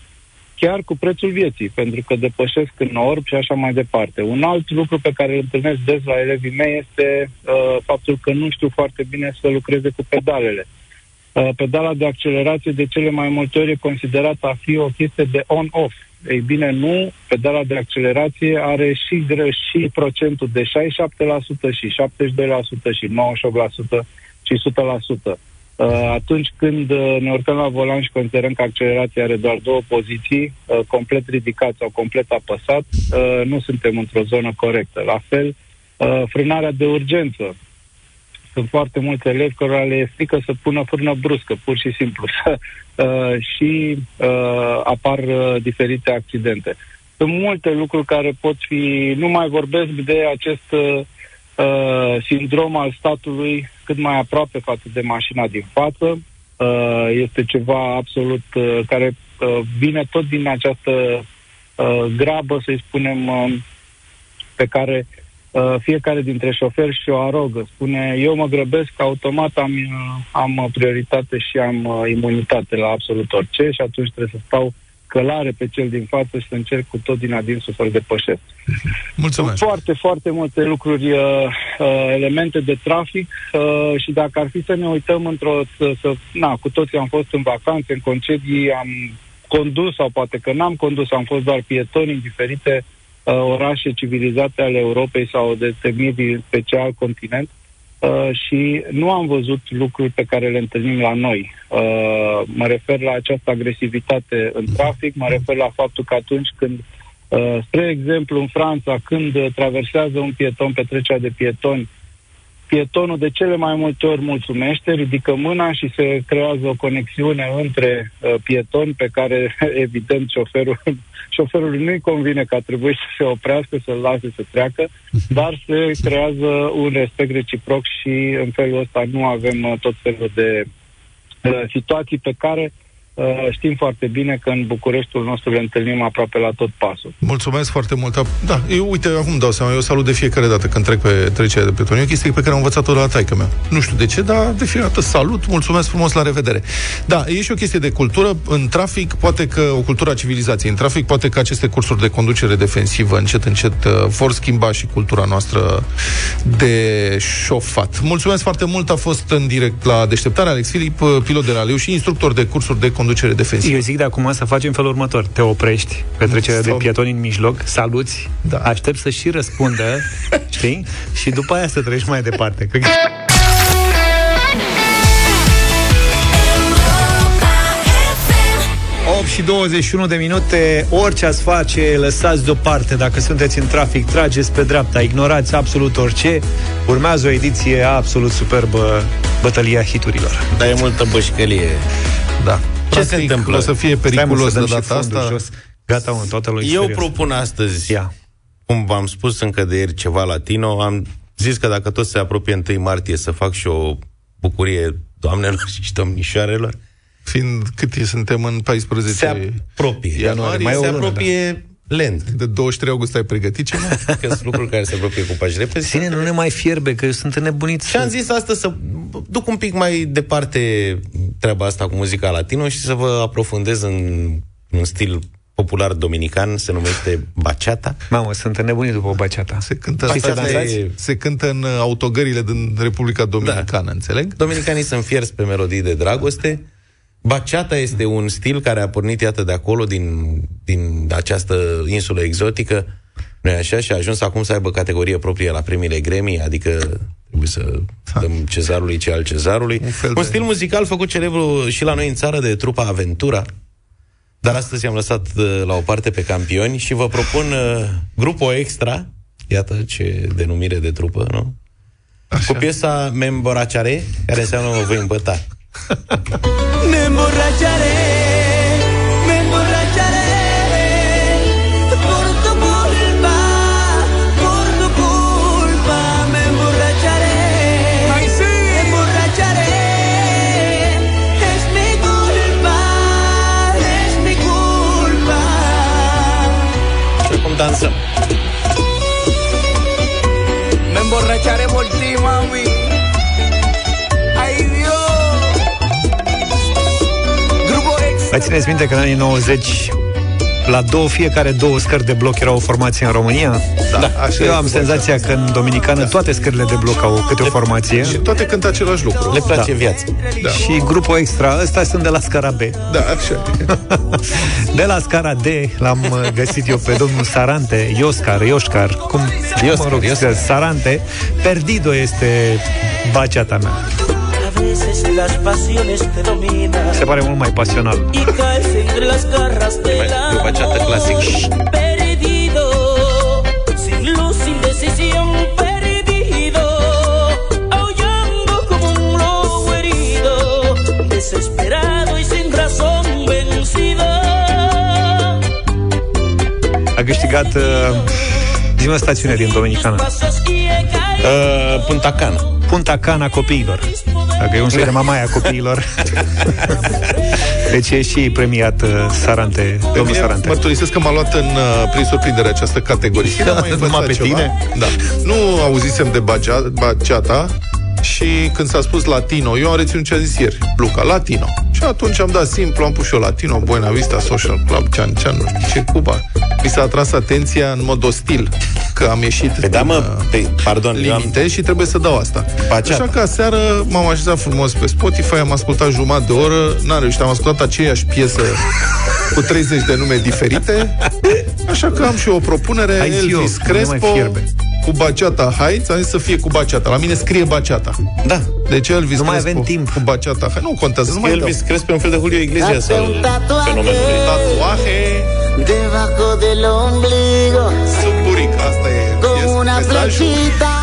chiar cu prețul vieții, pentru că depășesc în orb și așa mai departe. Un alt lucru pe care îl întâlnesc des la elevii mei este uh, faptul că nu știu foarte bine să lucreze cu pedalele. Uh, pedala de accelerație de cele mai multe ori e considerată a fi o chestie de on-off. Ei bine, nu, pedala de accelerație are și greș și procentul de 67% și 72% și 98% și 100%. Uh, atunci când uh, ne urcăm la volan și considerăm că accelerația are doar două poziții, uh, complet ridicat sau complet apăsat, uh, nu suntem într-o zonă corectă. La fel, uh, frânarea de urgență. Sunt foarte mulți elevi care le e frică să pună frână bruscă, pur și simplu, uh, și uh, apar uh, diferite accidente. Sunt multe lucruri care pot fi... Nu mai vorbesc de acest uh, uh, sindrom al statului cât mai aproape față de mașina din față. Uh, este ceva absolut uh, care uh, vine tot din această uh, grabă, să-i spunem, uh, pe care uh, fiecare dintre șoferi și o arogă. Spune, eu mă grăbesc, automat am, uh, am prioritate și am uh, imunitate la absolut orice și atunci trebuie să stau călare pe cel din față și să încerc cu tot din adinsul să-l depășesc. Mulțumesc. Sunt foarte, foarte multe lucruri, uh, uh, elemente de trafic uh, și dacă ar fi să ne uităm într-o... Să, să, na, cu toții am fost în vacanțe, în concedii, am condus sau poate că n-am condus, am fost doar pietoni în diferite uh, orașe civilizate ale Europei sau de temiri pe cealalt continent uh, și nu am văzut lucruri pe care le întâlnim la noi. Uh, mă refer la această agresivitate în trafic, mă refer la faptul că atunci când Uh, spre exemplu, în Franța, când uh, traversează un pieton pe trecerea de pietoni, pietonul de cele mai multe ori mulțumește, ridică mâna și se creează o conexiune între uh, pietoni pe care, evident, șoferul, șoferului nu-i convine că trebuie să se oprească, să-l lase să treacă, dar se creează un respect reciproc și în felul ăsta nu avem uh, tot felul de uh, situații pe care uh, știm foarte bine că în Bucureștiul nostru le întâlnim aproape la tot pasul. Mulțumesc foarte mult. Da, eu, uite, acum dau seama, eu salut de fiecare dată când trec pe trecerea de pietoni. E o chestie pe care am învățat-o la taică mea. Nu știu de ce, dar de fiecare dată salut, mulțumesc frumos, la revedere. Da, e și o chestie de cultură. În trafic, poate că o cultură a civilizației. În trafic, poate că aceste cursuri de conducere defensivă încet, încet uh, vor schimba și cultura noastră de șofat. Mulțumesc foarte mult, a fost în direct la deșteptare Alex Filip, uh, pilot de raliu și instructor de cursuri de conducere conducere defensivă. Eu zic de acum să facem felul următor. Te oprești pe trecerea de Sau- pietoni în mijloc, saluți, Da. aștept să și răspundă, știi? Și după aia să treci mai departe. Că 8 și 21 de minute, orice ați face, lăsați deoparte. Dacă sunteți în trafic, trageți pe dreapta, ignorați absolut orice. Urmează o ediție absolut superbă, bătălia hiturilor. Dar e multă bășcălie. Da. Ce se întâmplă? O să fie Stai, mă, periculos să de dăm și data fondul asta. Jos. Gata, mă, toată lumea Eu serios. propun astăzi, Ia. cum v-am spus încă de ieri, ceva latino. Am zis că dacă tot se apropie 1 martie să fac și o bucurie doamnelor și domnișoarelor, Fiind cât e, suntem în 14 se apropie. ianuarie, mai se se lună, apropie lent. De 23 august ai pregătit ceva? Că sunt lucruri care se apropie cu pași repezi. Ține, nu ne mai fierbe, că eu sunt înnebunit. Și am zis asta să duc un pic mai departe treaba asta cu muzica latino și să vă aprofundez în un stil popular dominican, se numește bachata. Mamă, sunt înnebunit după baceata. Se cântă, Păi asta să se, dansați? se cântă în uh, autogările din Republica Dominicană, da. înțeleg? Dominicanii sunt fierți pe melodii de dragoste. Bachata este un stil care a pornit, iată, de acolo, din, din această insulă exotică, nu așa? Și a ajuns acum să aibă categorie proprie la premiile Grammy, adică trebuie să dăm cezarului ce al cezarului. Un, fel un de- stil muzical făcut celebru și la noi în țară de trupa Aventura, dar astăzi am lăsat uh, la o parte pe campioni și vă propun uh, grupul extra, iată ce denumire de trupă, nu? Așa. Cu piesa Me emborracharé, care înseamnă mă voi îmbăta. Me emborracharé, Mai țineți minte că în anii 90 la două, fiecare două scări de bloc era o formație în România? Da, așa Eu e am cu senzația că în Dominicană toate scările de bloc au câte o formație. Și toate cântă același lucru. Le place Da. viața. Da. Și grupul extra, ăsta sunt de la scara B. Da, așa e. De la scara D l-am uh, găsit eu pe domnul Sarante, Ioscar, Ioscar, cum Ioscar, mă rog, Ioscar. Sarante. Perdido este baceata mea. A veces las pasiones te dominan Se pare mult mai pasional. y caes entre las garras de Mai- la e o baciată clasică. Perdido, sin luz, sin decisión, perdido, aullando como un lobo herido, desesperado y sin razón vencido. A câștigat uh, zi stațiune din Dominicană. Pasos y he caído. Uh, Punta Cana. Punta Cana copiilor. Dacă e un soi de mamaia copiilor. deci e și premiat uh, Sarante, Pe domnul mine Sarante. mărturisesc că m-a luat în, uh, prin surprindere această categorie. N-am mai Numai învățat pe ceva. tine? Da. Nu auzisem de bagea, baceata și când s-a spus latino, eu am reținut ce a zis ieri, Luca, latino. Și atunci am dat simplu, am pus și eu latino, Buena Vista Social Club, Cean Cean, nu știu ce, Cuba. Mi s-a atras atenția în mod ostil că am ieșit Pe da, din, mă, uh, pe, pardon, eu am, limite și trebuie să dau asta. Baceata. Așa că aseară m-am așezat frumos pe Spotify, am ascultat jumătate de oră, n-am reușit, am ascultat aceeași piesă cu 30 de nume diferite, așa că am și eu o propunere, Hai zi Elvis eu, nu ne Crespo mai fierbe. Cu Baceata Heights, am zis să fie cu Baceata. La mine scrie Baceata. da, Deci Elvis Nu mai Crespo avem timp. cu Baceata Heights. Nu contează, nu mai Elvis crezi pe un fel de Julio Iglesias al un tatuaje. fenomenului. dau. Tatuaje Debajo del ombligo, sub buric. Asta e con piesă, una mesajul, flechita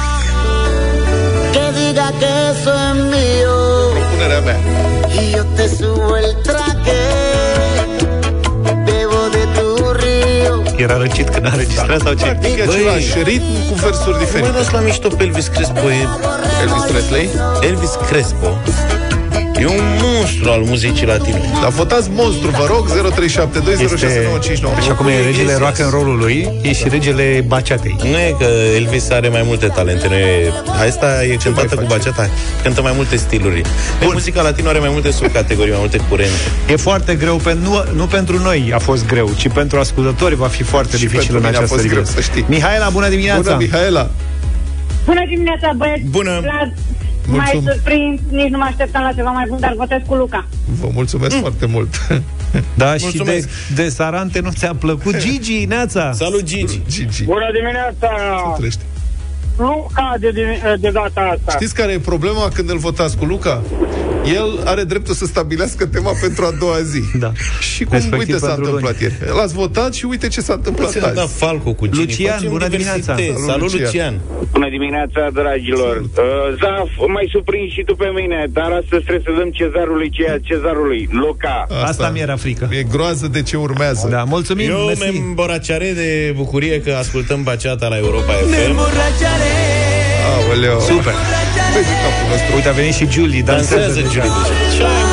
que diga que eso es mío. propunerea mea. Y yo te subo el traje, Era răcit când a înregistrat sau ce? Practic e același ritm cu versuri Mai diferite. las la mișto pe Elvis Crespo. E Elvis Presley. Elvis Crespo e un monstru al muzicii latine. Dar votați monstru, vă rog, 0372069599. Deci acum e regele Iglesias. rock and roll-ului, e și regele baceatei. Nu e că Elvis are mai multe talente, nu e... Asta e cântată cu face? baceata, cântă mai multe stiluri. Bun. Muzica latină are mai multe subcategorii, mai multe curente. E foarte greu, pe, nu, nu pentru noi a fost greu, ci pentru ascultători va fi foarte Și dificil pentru în mine a această fost greu, dimineață. să știi. Mihaela, bună dimineața! Bună, Mihaela! Bună dimineața, băieți! Bună. La, mai Mulțum- surprins, nici nu mă așteptam la ceva mai bun, dar votez cu Luca. Vă mulțumesc Mm. foarte mult. Da, și de, Mulțumesc. de Sarante nu ți-a plăcut Gigi, Neața? Salut, Gigi! Gigi. Bună dimineața! Trăiește. Luca de, de, de data asta. Știți care e problema când îl votați cu Luca? El are dreptul să stabilească tema pentru a doua zi. Da. Și cum, Respectiv uite, s-a pentru întâmplat ieri. L-ați votat și uite ce s-a întâmplat Ți-a dat azi. Falco cu Gini. Lucian, Facem bună diversitate. dimineața. Salut, Salut, Lucian. Lucian! Bună dimineața, dragilor! Uh, Zaf, mai surprins și tu pe mine, dar astăzi trebuie să dăm cezarului ceea cezarului, Luca. Asta mi era frică. E groază de ce urmează. Da, mulțumim, Eu mersi. mă îmboracare de bucurie că ascultăm baceata la Europa FM. Aoleu. Super. Vezi capul nostru. Uite, a venit și Julie, dansează Dansează, deja. Julie, deja.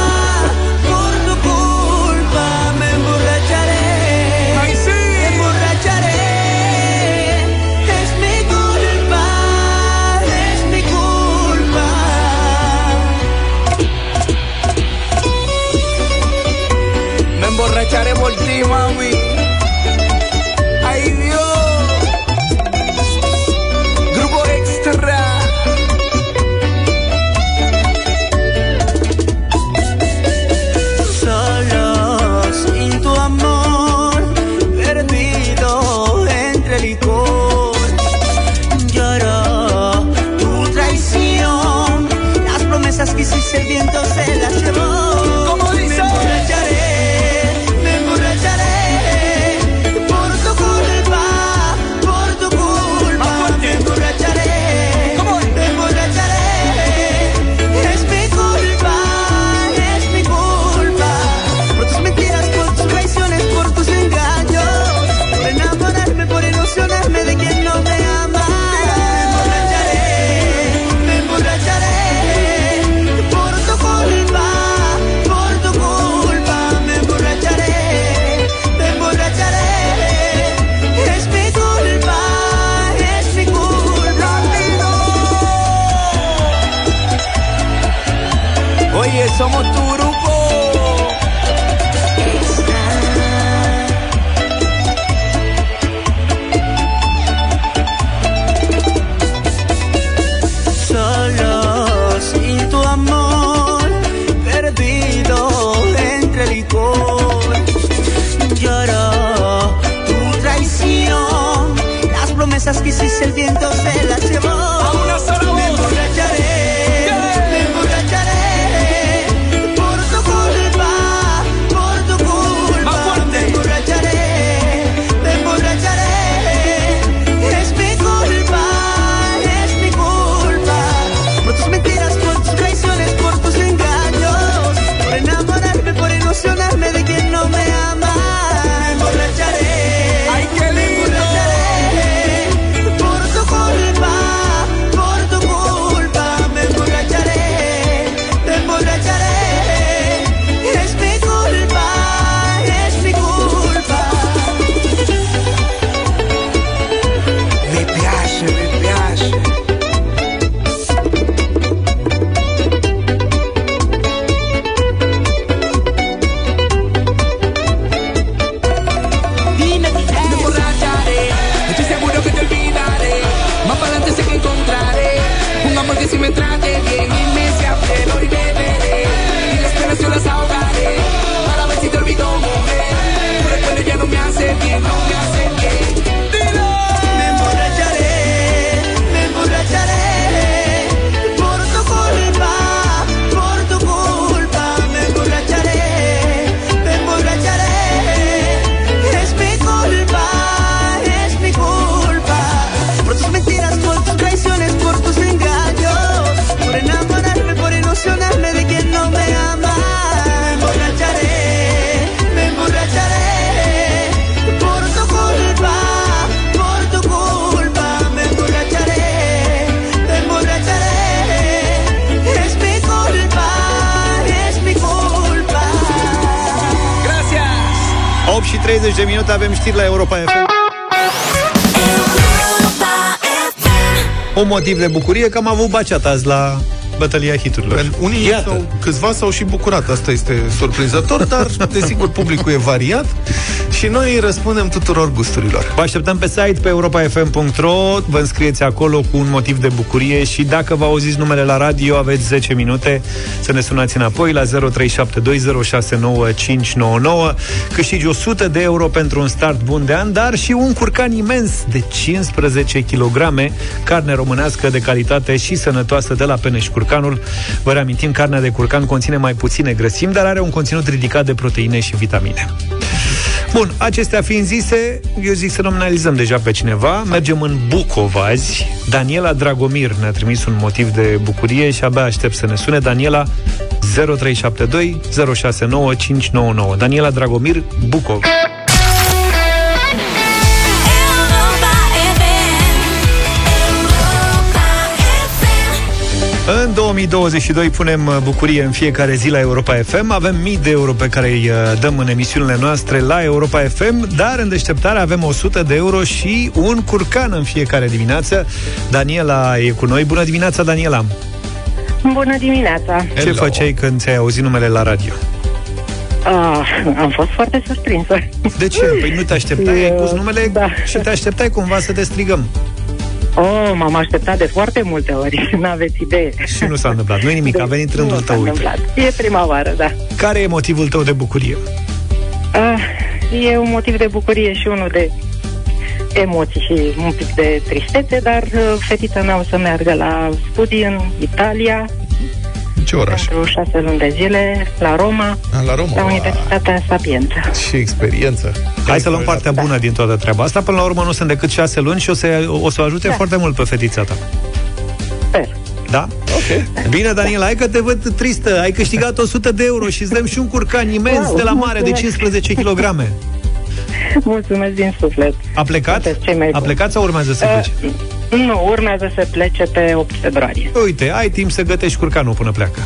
Și 30 de minute avem știri la Europa FM. Un motiv de bucurie că am avut baceata azi la bătălia hiturilor. Unii Iată. sau, câțiva s-au și bucurat, asta este surprinzător, dar desigur publicul e variat și Și noi răspundem tuturor gusturilor. Vă așteptăm pe site, pe europa.fm.ro Vă înscrieți acolo cu un motiv de bucurie Și dacă vă auziți numele la radio Aveți 10 minute să ne sunați înapoi La 0372069599 Câștigi 100 de euro pentru un start bun de an Dar și un curcan imens de 15 kg Carne românească de calitate și sănătoasă De la Peneș Curcanul. Vă reamintim, carnea de curcan conține mai puține grăsimi Dar are un conținut ridicat de proteine și vitamine Bun, acestea fiind zise, eu zic să nominalizăm deja pe cineva. Mergem în Bucov azi. Daniela Dragomir ne-a trimis un motiv de bucurie și abia aștept să ne sune. Daniela 0372 069 599. Daniela Dragomir, Bucov. În 2022 punem uh, bucurie în fiecare zi la Europa FM. Avem mii de euro pe care îi uh, dăm în emisiunile noastre la Europa FM, dar în deșteptare avem 100 de euro și un curcan în fiecare dimineață. Daniela e cu noi. Bună dimineața, Daniela! Bună dimineața! Ce Hello. făceai când ți-ai auzit numele la radio? Ah, am fost foarte surprinsă. De ce? Păi nu te așteptai, ai pus numele Da. și te așteptai cumva să te strigăm. Oh, m-am așteptat de foarte multe ori, n-aveți idee. Și nu s-a întâmplat. Nu nimic, a venit rândul nu s-a tău. uite. întâmplat. E primăvară, da. Care e motivul tău de bucurie? Ah, e un motiv de bucurie și unul de emoții și un pic de tristețe, dar uh, fetița mea o să meargă la studii în Italia Ce oraș? pentru șase luni de zile, la Roma, A, La Roma. la Universitatea Sapienza. Ce experiență. Hai să luăm partea bună din toată treaba asta. Până la urmă nu sunt decât șase luni și o să, o să o ajute Da. foarte mult pe fetița ta. Sper. Da? Ok. Bine, Daniela, hai că te văd tristă. Ai câștigat 100 de euro și îți dăm și un curcan imens Wow, de la mare de mulțumesc. 15 kg. Mulțumesc din suflet. A plecat? Sunteți cei mai A buni. plecat sau urmează să plece? Uh, nu, urmează să plece pe 8 februarie. Uite, ai timp să gătești curcanul până pleacă.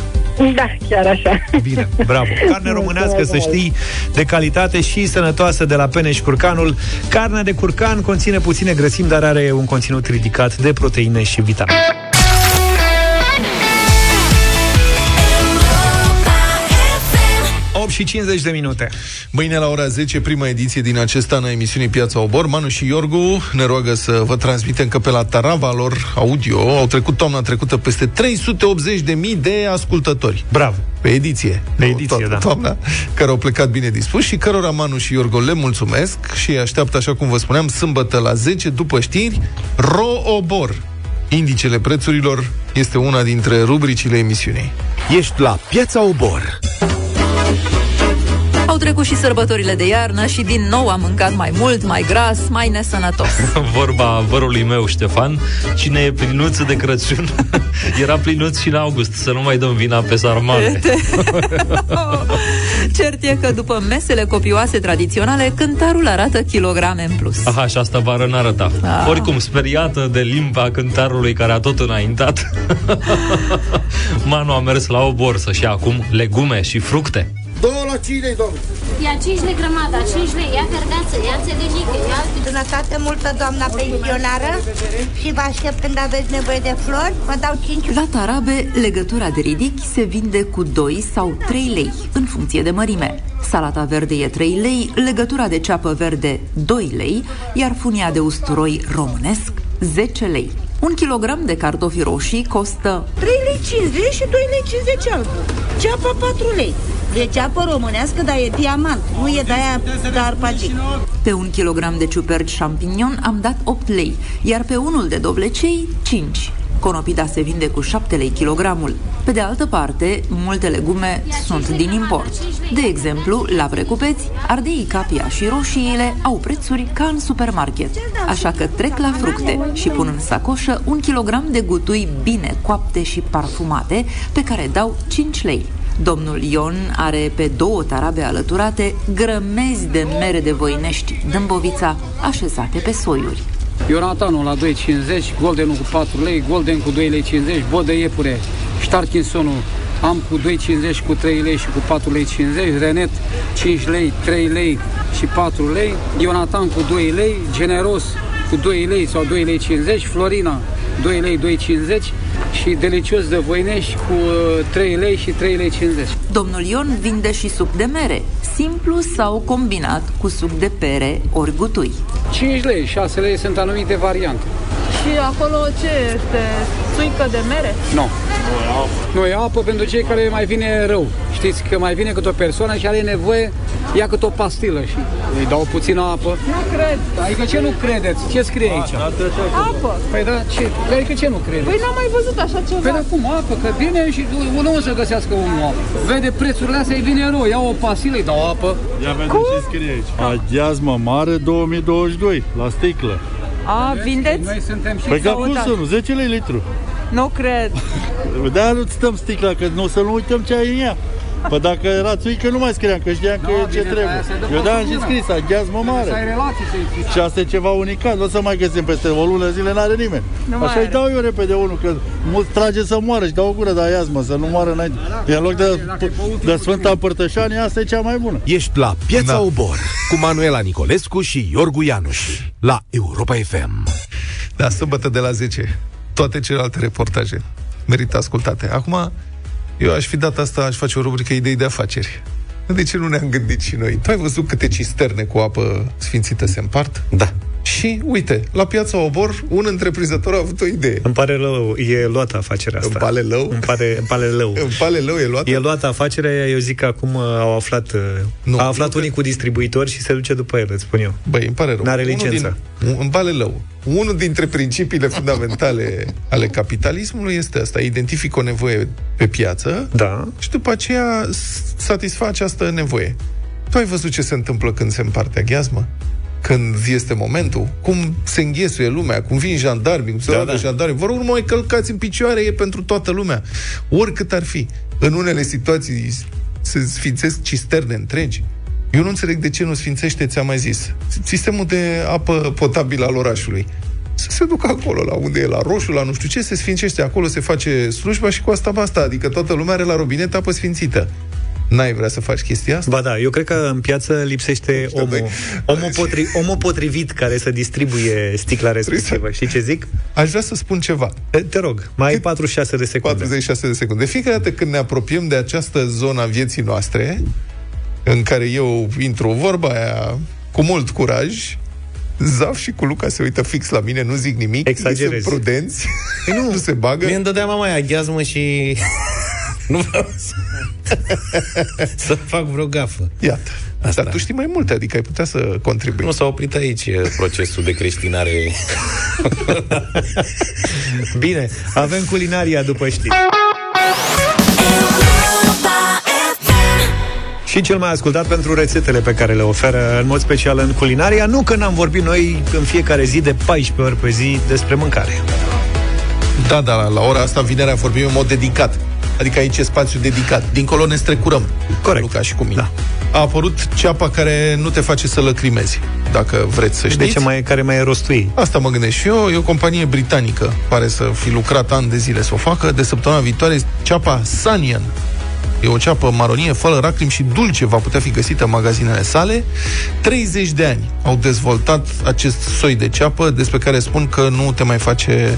Da, chiar așa. Bine, bravo. Carne românească, să știi, de calitate și sănătoasă de la Peneș Curcanul. Carnea de curcan conține puține grăsimi, dar are un conținut ridicat de proteine și vitamine. Și 50 de minute. Mâine la ora 10, prima ediție din acest an a emisiunii Piața Obor. Manu și Iorgu ne roagă să vă transmitem că pe la tarava lor audio au trecut toamna trecută peste 380 de mii de ascultători. Bravo. Pe ediție. Pe Nu, ediție, toată da. Toamna, care au plecat bine dispuși și cărora Manu și Iorgo le mulțumesc și îi așteaptă, așa cum vă spuneam, sâmbătă la 10, după știri, Ro-Obor. Indicele prețurilor este una dintre rubricile emisiunii. Ești la Piața Obor. Au trecut și sărbătorile de iarnă și din nou am mâncat mai mult, mai gras, mai nesănătos. Vorba vărului meu, Ștefan, cine e plinuț de Crăciun, era plinuț și în august, să nu mai dăm vina pe sarmale. Cert e că după mesele copioase tradiționale, cântarul arată kilograme în plus. Aha, și asta vară n-arăta. Ah. Oricum, speriată de limba cântarului care a tot înaintat, Manu a mers la obor să-și ia acum legume și fructe. Două la 5 lei, domnule. Ia 5 lei grămada, 5 lei, ia verdeață, ia țelenică, ia... Sănătate multă, doamna pensionară Și vă aștept când aveți nevoie de flori Vă dau 5 La Tarabe, legătura de ridichi se vinde cu 2 sau 3 lei, în funcție de mărime. Salata verde e 3 lei, legătura de ceapă verde 2 lei, iar funia de usturoi românesc 10 lei. Un kilogram de cartofi roșii costă 3 lei 50 și 2 lei 50 altul Ceapa 4 lei E ceapă românească, dar e diamant Nu e de-aia carpagic Pe un kilogram de ciuperci champignon am dat 8 lei, iar pe unul de dovlecei 5. Conopida se vinde cu 7 lei kilogramul. Pe de altă parte, multe legume sunt din import. De exemplu, la precupeți, ardeii capia și roșiile au prețuri ca în supermarket. Așa că trec la fructe și pun în sacoșă un kilogram de gutui bine coapte și parfumate, pe care dau 5 lei. Domnul Ion are pe două tarabe alăturate grămezi de mere de voinești dâmbovița așezate pe soiuri. Ionatanul la 2,50, Goldenul cu 4 lei, Golden cu 2 lei 50, Bodă iepure, Starkinsonul am cu 2,50 cu 3 lei și cu 4 lei 50, Renet 5 lei, 3 lei și 4 lei, Ionatan cu 2 lei, Generos cu 2 lei sau 2 lei 50, Florina 2 lei 2,50, și delicios de voinești cu uh, 3 lei și 3 lei 50. Domnul Ion vinde și suc de mere, simplu sau combinat cu suc de pere ori gutui. 5 lei, 6 lei sunt anumite variante. Și acolo ce este? Țuică de mere? Nu. Nu, e apă pentru cei care mai vine rău. Știți că mai vine cât o persoană și are nevoie, ia cât o pastilă și îi dau puțină apă. Nu cred. Adică ce nu credeți? Ce scrie aici? Apă. Păi da, ce? Adică ce nu credeți? Păi n-am mai văzut așa ceva. Păi da, cum apă? Că vine și unul o să găsească unul apă. Vede prețurile astea, îi vine rău. Ia o pastilă, îi dau apă. Ia vedem ce scrie aici. Aghiazmă mare 2022, la sticlă. A, vindeți? Noi suntem și Păi ca cum căutați. să nu? 10 lei litru. Nu cred. De-aia nu-ți dăm sticla, că nu să nu uităm ce ai în ea. Păi dacă era țuică, nu mai scriam, că știam că Da, e ce bine, trebuie. aia se dă Eu de-am pe și bună. scris, aghiazmă Să ai mare. relații să-i zici. Și asta e ceva unicat, nu o să mai găsim peste o lună zile, n-are nimeni. Nu mai Așa îi are. dau eu repede unul, că mulți trage să moară și dau o gură de aiazmă, să nu moară înainte. Da, E în loc de, de Sfânta Împărtășanie, asta e cea mai bună. Ești la Piața da. Obor cu Manuela Nicolescu și Iorgu Ianuș la Europa FM. Da, sâmbătă de la 10. Toate celelalte reportaje merită ascultate. Acum, eu aș fi dat asta, aș face o rubrică idei de afaceri. De ce nu ne-am gândit și noi? Tu ai văzut câte cisterne cu apă sfințită se împart? Da. Și, uite, la piața Obor, un întreprinzător a avut o idee. Îmi pare rău, e luată afacerea asta. Îmi pare rău? Îmi pare, îmi pare rău. Îmi pare rău, e luată? E luată afacerea, eu zic că acum uh, au aflat, uh, Nu, a aflat nu unii cu distribuitori și se duce după el, îți spun eu. Băi, îmi pare rău. N-are Unul licență. Din, îmi pare rău. Unul dintre principiile fundamentale ale capitalismului este asta. Identific o nevoie pe piață da. și după aceea s- satisfa această nevoie. Tu ai văzut ce se întâmplă când se împarte aghiazmă? Când este momentul? Cum se înghesuie lumea? Cum vin jandarmii? Cum se da, da. jandarmii? Vă rog, nu mai călcați în picioare, e pentru toată lumea. Oricât ar fi. În unele situații se sfințesc cisterne întregi. Eu nu înțeleg de ce nu sfințește, ți-am mai zis, sistemul de apă potabilă al orașului. Să se ducă acolo, la unde e, la roșu, la nu știu ce, se sfințește acolo, se face slujba și cu asta basta. Adică toată lumea are la robinet apă sfințită. N-ai vrea să faci chestia asta? Ba da, eu cred că în piață lipsește omul, omul, potri, omul potrivit care să distribuie sticla respectivă. Știi ce zic? Aș vrea să spun ceva. Te, te rog, mai ai 46 de secunde. 46 de secunde. De fiecare dată când ne apropiem de această zonă a vieții noastre, în care eu intru vorba aia cu mult curaj, Zaf și cu Luca se uită fix la mine, nu zic nimic, Exagerezi. sunt prudenți, nu, nu se bagă. Mie îmi dădea mama aia gheazmă și nu vreau să, să fac vreo gafă. Iată. Asta. Dar tu știi mai multe, adică ai putea să contribui. Nu s-a oprit aici e, procesul de creștinare. Bine, avem culinaria după știri. Și cel mai ascultat pentru rețetele pe care le oferă în mod special în culinaria, nu că n-am vorbit noi în fiecare zi de 14 ori pe zi despre mâncare. Da, da, la ora asta vinerea vorbim în mod dedicat. Adică aici e spațiu dedicat. Dincolo ne strecurăm. Corect. Luca și cu mine. Da. A apărut ceapa care nu te face să lăcrimezi, dacă vreți să știți. De ce mai, care mai e rostui? Asta mă gândesc și eu. E o companie britanică, pare să fi lucrat ani de zile să o facă. De săptămâna viitoare, ceapa Sanian. E o ceapă maronie, fără raclim și dulce, va putea fi găsită în magazinele sale. 30 de ani au dezvoltat acest soi de ceapă despre care spun că nu te mai face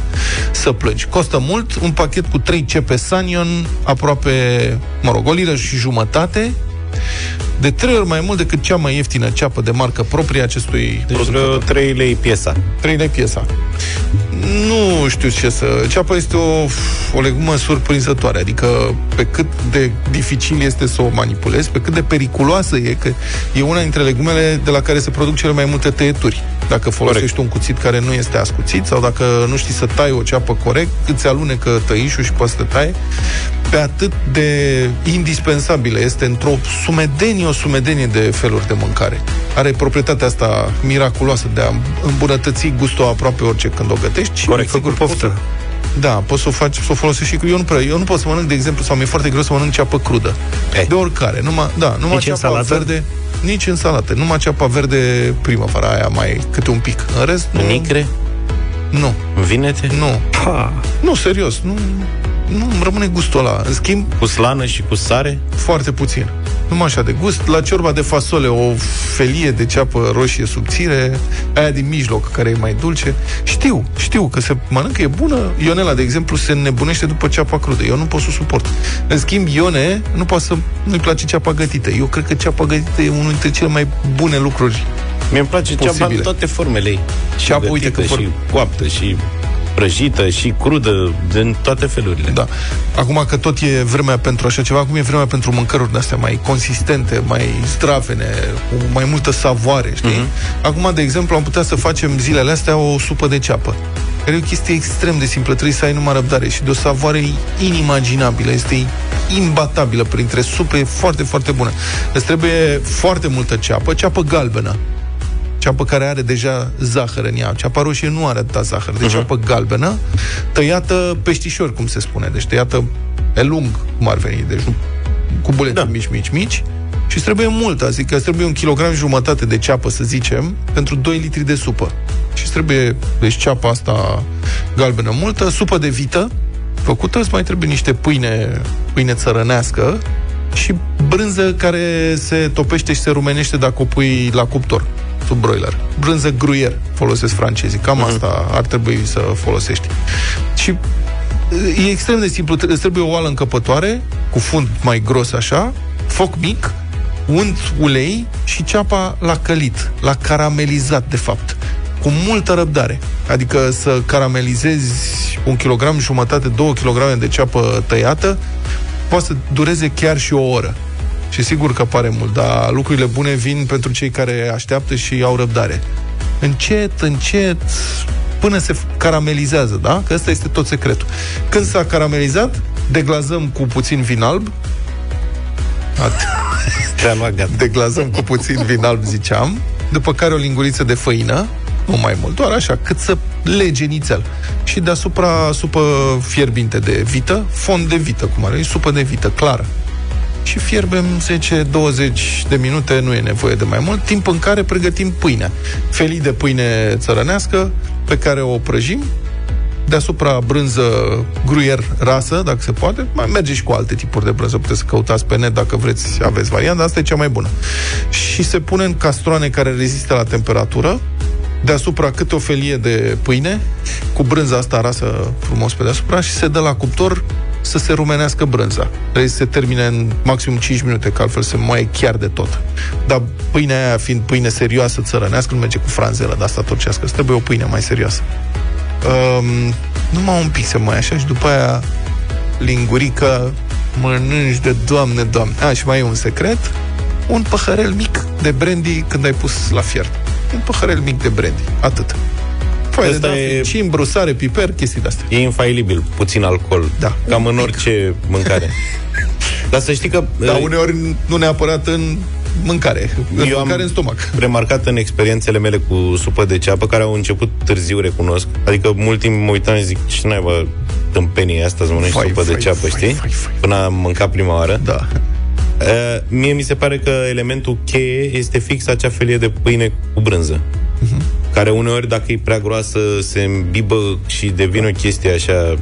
să plângi. Costă mult, un pachet cu 3 cepe Sanion, aproape, mă rog, o liră și jumătate, de trei ori mai mult decât cea mai ieftină ceapă de marcă proprie a acestui Deci vreo 3 lei piesa. 3 lei piesa. Nu știu ce să... Ceapa este o, o legumă surprinzătoare, adică pe cât de dificil este să o manipulezi, pe cât de periculoasă e, că e una dintre legumele de la care se produc cele mai multe tăieturi. Dacă folosești Corect. un cuțit care nu este ascuțit sau dacă nu știi să tai o ceapă corect, îți alunecă tăișul și poți să te taie, pe atât de indispensabilă este într-o sumedenie, o sumedenie de feluri de mâncare. Are proprietatea asta miraculoasă de a îmbunătăți gustul aproape orice când o gătești. Corect, sigur, poftă. Da, poți să o faci, să o folosești și cu... Eu nu, prea, eu nu pot să mănânc, de exemplu, sau mi-e foarte greu să mănânc ceapă crudă. E. De oricare. Numai, da, numai Nici ceapa însalată? verde. Nici în salată. Numai ceapa verde primăvara aia mai câte un pic. În rest, nu... Nicre? Nu. Vinete? Nu. Ha. Nu, serios. Nu, nu îmi rămâne gustul ăla. În schimb, Cu slană și cu sare? foarte puțin. numai așa de gust. La ciorba de fasole, o felie de ceapă roșie subțire, aia din mijloc, care e mai dulce. Știu, știu că se mănâncă, e bună. Ionela, de exemplu, se nebunește după ceapa crudă. Eu nu pot să o suport. În schimb, Ione nu poate să nu-i place ceapa gătită. Eu cred că ceapa gătită e unul dintre cele mai bune lucruri Mie îmi place ceapa Posibile. în toate formele ei. Și Ceapă, uite gătită, că vor- și coaptă, și prăjită, și crudă, în toate felurile. Da. Acum că tot e vremea pentru așa ceva, acum e vremea pentru mâncăruri de-astea mai consistente, mai zdravene, cu mai multă savoare, știi? Mhm. Mm-hmm. Acum, de exemplu, am putea să facem zilele astea o supă de ceapă. Care e o chestie extrem de simplă, trebuie să ai numai răbdare și de o savoare inimaginabilă, este imbatabilă printre supe, e foarte, foarte bună. Îți trebuie foarte multă ceapă, ceapă galbenă, ceapă care are deja zahăr în ea. Ceapa roșie nu are atâta zahăr. Deci ceapă galbenă, tăiată peștișor, cum se spune. Deci tăiată pe lung, cum ar veni. Deci nu, cu bulete da. mici, mici, mici. Și îți trebuie mult, adică îți trebuie un kilogram jumătate de ceapă, să zicem, pentru 2 litri de supă. Și îți trebuie, deci ceapa asta galbenă multă, supă de vită, făcută, îți mai trebuie niște pâine, pâine țărănească și brânză care se topește și se rumenește dacă o pui la cuptor sub broiler. Brânză gruier folosesc francezii. Cam uh-huh. asta ar trebui să folosești. Și e extrem de simplu. Îți trebuie o oală încăpătoare cu fund mai gros așa, foc mic, unt ulei și ceapa la călit, la caramelizat, de fapt cu multă răbdare. Adică să caramelizezi un kilogram jumătate, două kilograme de ceapă tăiată, poate să dureze chiar și o oră. Și sigur că pare mult, dar lucrurile bune vin pentru cei care așteaptă și au răbdare. Încet, încet, până se caramelizează, da? Că ăsta este tot secretul. Când s-a caramelizat, deglazăm cu puțin vin alb. Te-a luat gata. Deglazăm cu puțin vin alb, ziceam. După care o linguriță de făină, nu mai mult, doar așa, cât să lege nițel. Și deasupra supă fierbinte de vită, fond de vită, cum ar fi, supă de vită clară. Și fierbem 10-20 de minute, nu e nevoie de mai mult, timp în care pregătim pâinea. Felii de pâine țărănească pe care o prăjim, deasupra brânză gruier rasă, dacă se poate. Mai merge și cu alte tipuri de brânză, puteți să căutați pe net dacă vreți, aveți varianta, asta e cea mai bună. Și se pune în castroane care rezistă la temperatură, deasupra câte o felie de pâine, cu brânza asta rasă frumos pe deasupra și se dă la cuptor să se rumenească brânza. Trebuie să se termine în maxim 5 minute, că altfel se moaie chiar de tot. Dar pâinea aia fiind pâine serioasă, țărănească, nu merge cu franzelă de asta turcească. Îți trebuie o pâine mai serioasă. Um, numai un pic se mai așa și după aia lingurică mănânci de doamne, doamne. A, și mai e un secret, un păhărel mic de brandy când ai pus la fiert. Un păhărel mic de brandy. Atât. Foaie de Asta dat, e- cin, brusare, piper, chestii de-astea. E infailibil, puțin alcool. Da. Cam în orice mâncare. Dar să știi că... Dar uneori nu neapărat în mâncare. În Eu am mâncare în stomac. remarcat în experiențele mele cu supă de ceapă, care au început târziu, recunosc. Adică mult timp mă uitam și zic, ce naiba tâmpenii asta să mănânci Fai, supă fai, de ceapă, fai, știi? fai, fai. Până am mâncat prima oară. Da. Uh, mie mi se pare că elementul cheie este fix acea felie de pâine cu brânză. Mhm. Care uneori, dacă e prea groasă, se îmbibă și devine o chestie așa,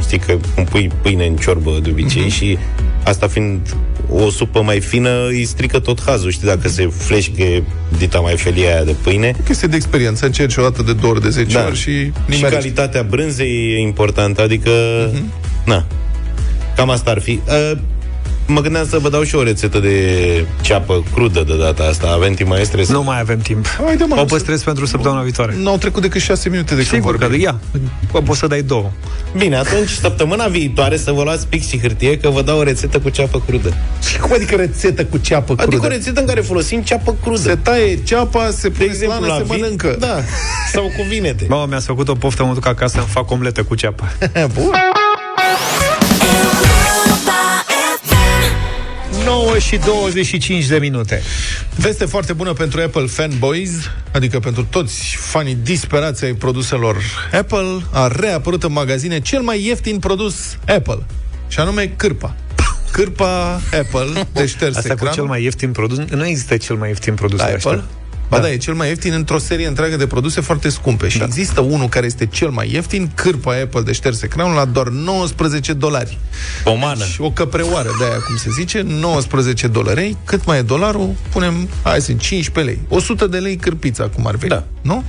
știi că cum pui pâine în ciorbă de obicei Mhm. și asta fiind o supă mai fină, îi strică tot hazul, știi, dacă se fleșcă dita mai felia aia de pâine. Chestie de experiență. Încerci o dată de două ori, de 10 Da. ori și Și nimerești. calitatea brânzei e importantă, adică, na, cam asta ar fi. Uh, mă gândeam să vă dau și o rețetă de ceapă crudă de data asta. Avem timp maestre? Nu mai avem timp. Haide, mă, o păstrez pentru săptămâna viitoare. Nu au trecut decât 6 minute de Sigur că ia. Poți să dai două. Bine, atunci săptămâna viitoare să vă luați pix și hârtie că vă dau o rețetă cu ceapă crudă. Și cum adică rețetă cu ceapă crudă? Adică o rețetă în care folosim ceapă crudă. Se taie ceapa, se de pune exemplu, slană, la se vin, mănâncă. Da, sau cu vinete. Mama mi-a făcut o poftă, mă duc acasă, îmi fac omletă cu ceapă. Bun. 9 și 25 de minute. Veste foarte bună pentru Apple fanboys, adică pentru toți fanii disperați ai produselor Apple, a reapărut în magazine cel mai ieftin produs Apple, și anume cârpa. Cârpa Apple de șters Asta cu ecranul. cel mai ieftin produs. Nu există cel mai ieftin produs La de ăștia. Apple? Ba da. da, e cel mai ieftin într-o serie întreagă de produse foarte scumpe. Și da. există unul care este cel mai ieftin, cârpa Apple de șters ecranul, la doar 19 dolari. O mană. Și o căpreoară de aia, cum se zice, 19 dolari. Cât mai e dolarul? Punem, hai, sunt 15 lei. 100 de lei cârpița, cum ar veni. Da. Nu?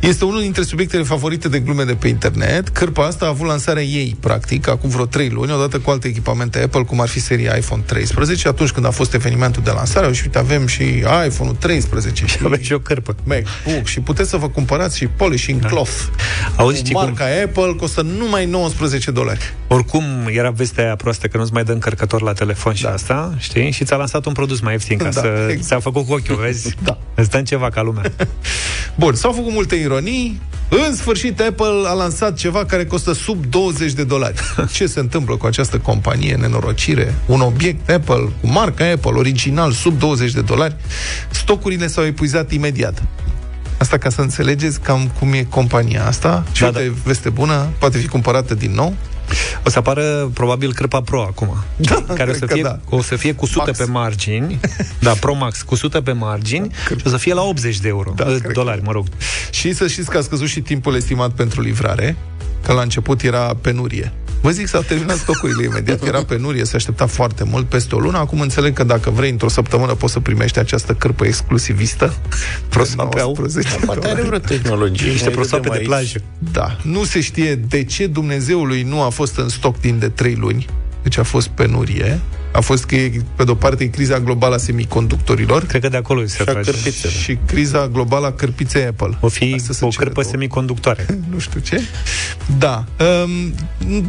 Este unul dintre subiectele favorite de glume de pe internet. Cârpa asta a avut lansarea ei, practic, acum vreo 3 luni, odată cu alte echipamente Apple, cum ar fi seria iPhone 13. Atunci când a fost evenimentul de lansare, și uite, avem și iPhone-ul 13 și avem și o cărpă. MacBook și puteți să vă cumpărați și polishing da. cloth. Auzi, cu marca cum... Apple costă numai 19 dolari. Oricum, era vestea aia proastă că nu-ți mai dă încărcător la telefon și da. asta, știi? Și ți-a lansat un produs mai ieftin ca da, să... Exact. Ți-a făcut cu ochiul, vezi? da. Îți dă ceva ca lumea. Bun, s-au făcut multe ironii. În sfârșit, Apple a lansat ceva care costă sub 20 de dolari. Ce se întâmplă cu această companie nenorocire? Un obiect Apple cu marca Apple original sub 20 de dolari. Stocurile s-au epuizat imediat. Asta ca să înțelegeți cam cum e compania asta. Și da, uite, da. veste bună, poate fi cumpărată din nou. O să apară probabil Crăpa Pro acum, da, care o să, fie, da. o să fie cu sute Max. pe margini, da, Pro Max cu sute pe margini da, și o să fie la 80 de euro, da, dolari, mă rog. Și să știți că a scăzut și timpul estimat pentru livrare, că la început era penurie. Vă zic, s-au terminat stocurile imediat, era penurie, se aștepta foarte mult, peste o lună. Acum înțeleg că dacă vrei, într-o săptămână poți să primești această cârpă exclusivistă. Prosoape au. Poate are vreo tehnologie. Niște prosoape de plajă. Da. Nu se știe de ce Dumnezeului nu a fost în stoc timp de trei luni. Deci a fost penurie a fost că, pe de-o parte, criza globală a semiconductorilor. Cred că de acolo se trage. Și criza globală a cărpiței Apple. O fi o cărpă semiconductoare. nu știu ce. Da. Um,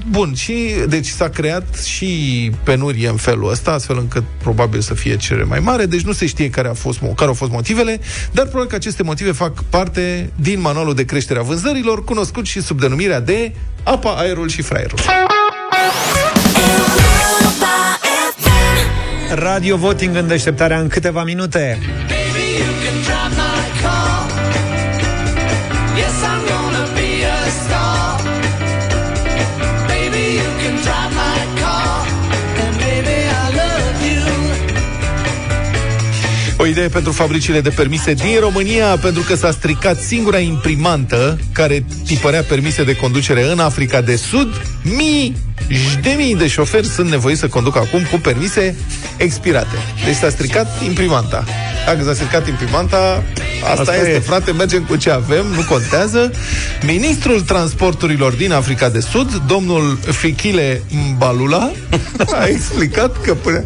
bun, și deci s-a creat și penurie în felul ăsta, astfel încât probabil să fie cerere mai mare, deci nu se știe care, a fost, care au fost motivele, dar probabil că aceste motive fac parte din manualul de creștere a vânzărilor, cunoscut și sub denumirea de apa, aerul și fraierul. Radio Voting în deșteptarea în câteva minute. O idee pentru fabricile de permise din România, pentru că s-a stricat singura imprimantă care tipărea permise de conducere în Africa de Sud. Mii de mii de șoferi sunt nevoiți să conducă acum cu permise expirate. Deci s-a stricat imprimanta. Dacă s-a stricat imprimanta, asta, asta este, e. frate, mergem cu ce avem, nu contează. Ministrul Transporturilor din Africa de Sud, domnul Fikile Mbalula, a explicat că până...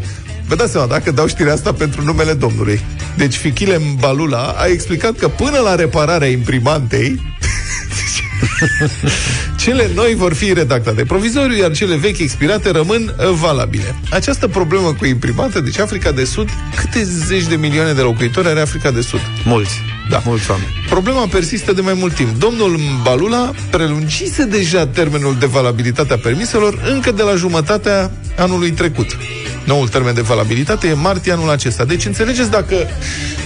Vă dați seama, dacă dau știrea asta pentru numele domnului. Deci Fikile Mbalula a explicat că până la repararea imprimantei cele noi vor fi redactate provizoriu, iar cele vechi expirate rămân valabile. Această problemă cu imprimante, deci Africa de Sud, câte zeci de milioane de locuitori are Africa de Sud? Mulți. Da. Mulți oameni. Problema persistă de mai mult timp. Domnul Balula prelungise deja termenul de valabilitate a permiselor încă de la jumătatea anului trecut. Noul termen de valabilitate e martie anul acesta. Deci înțelegeți dacă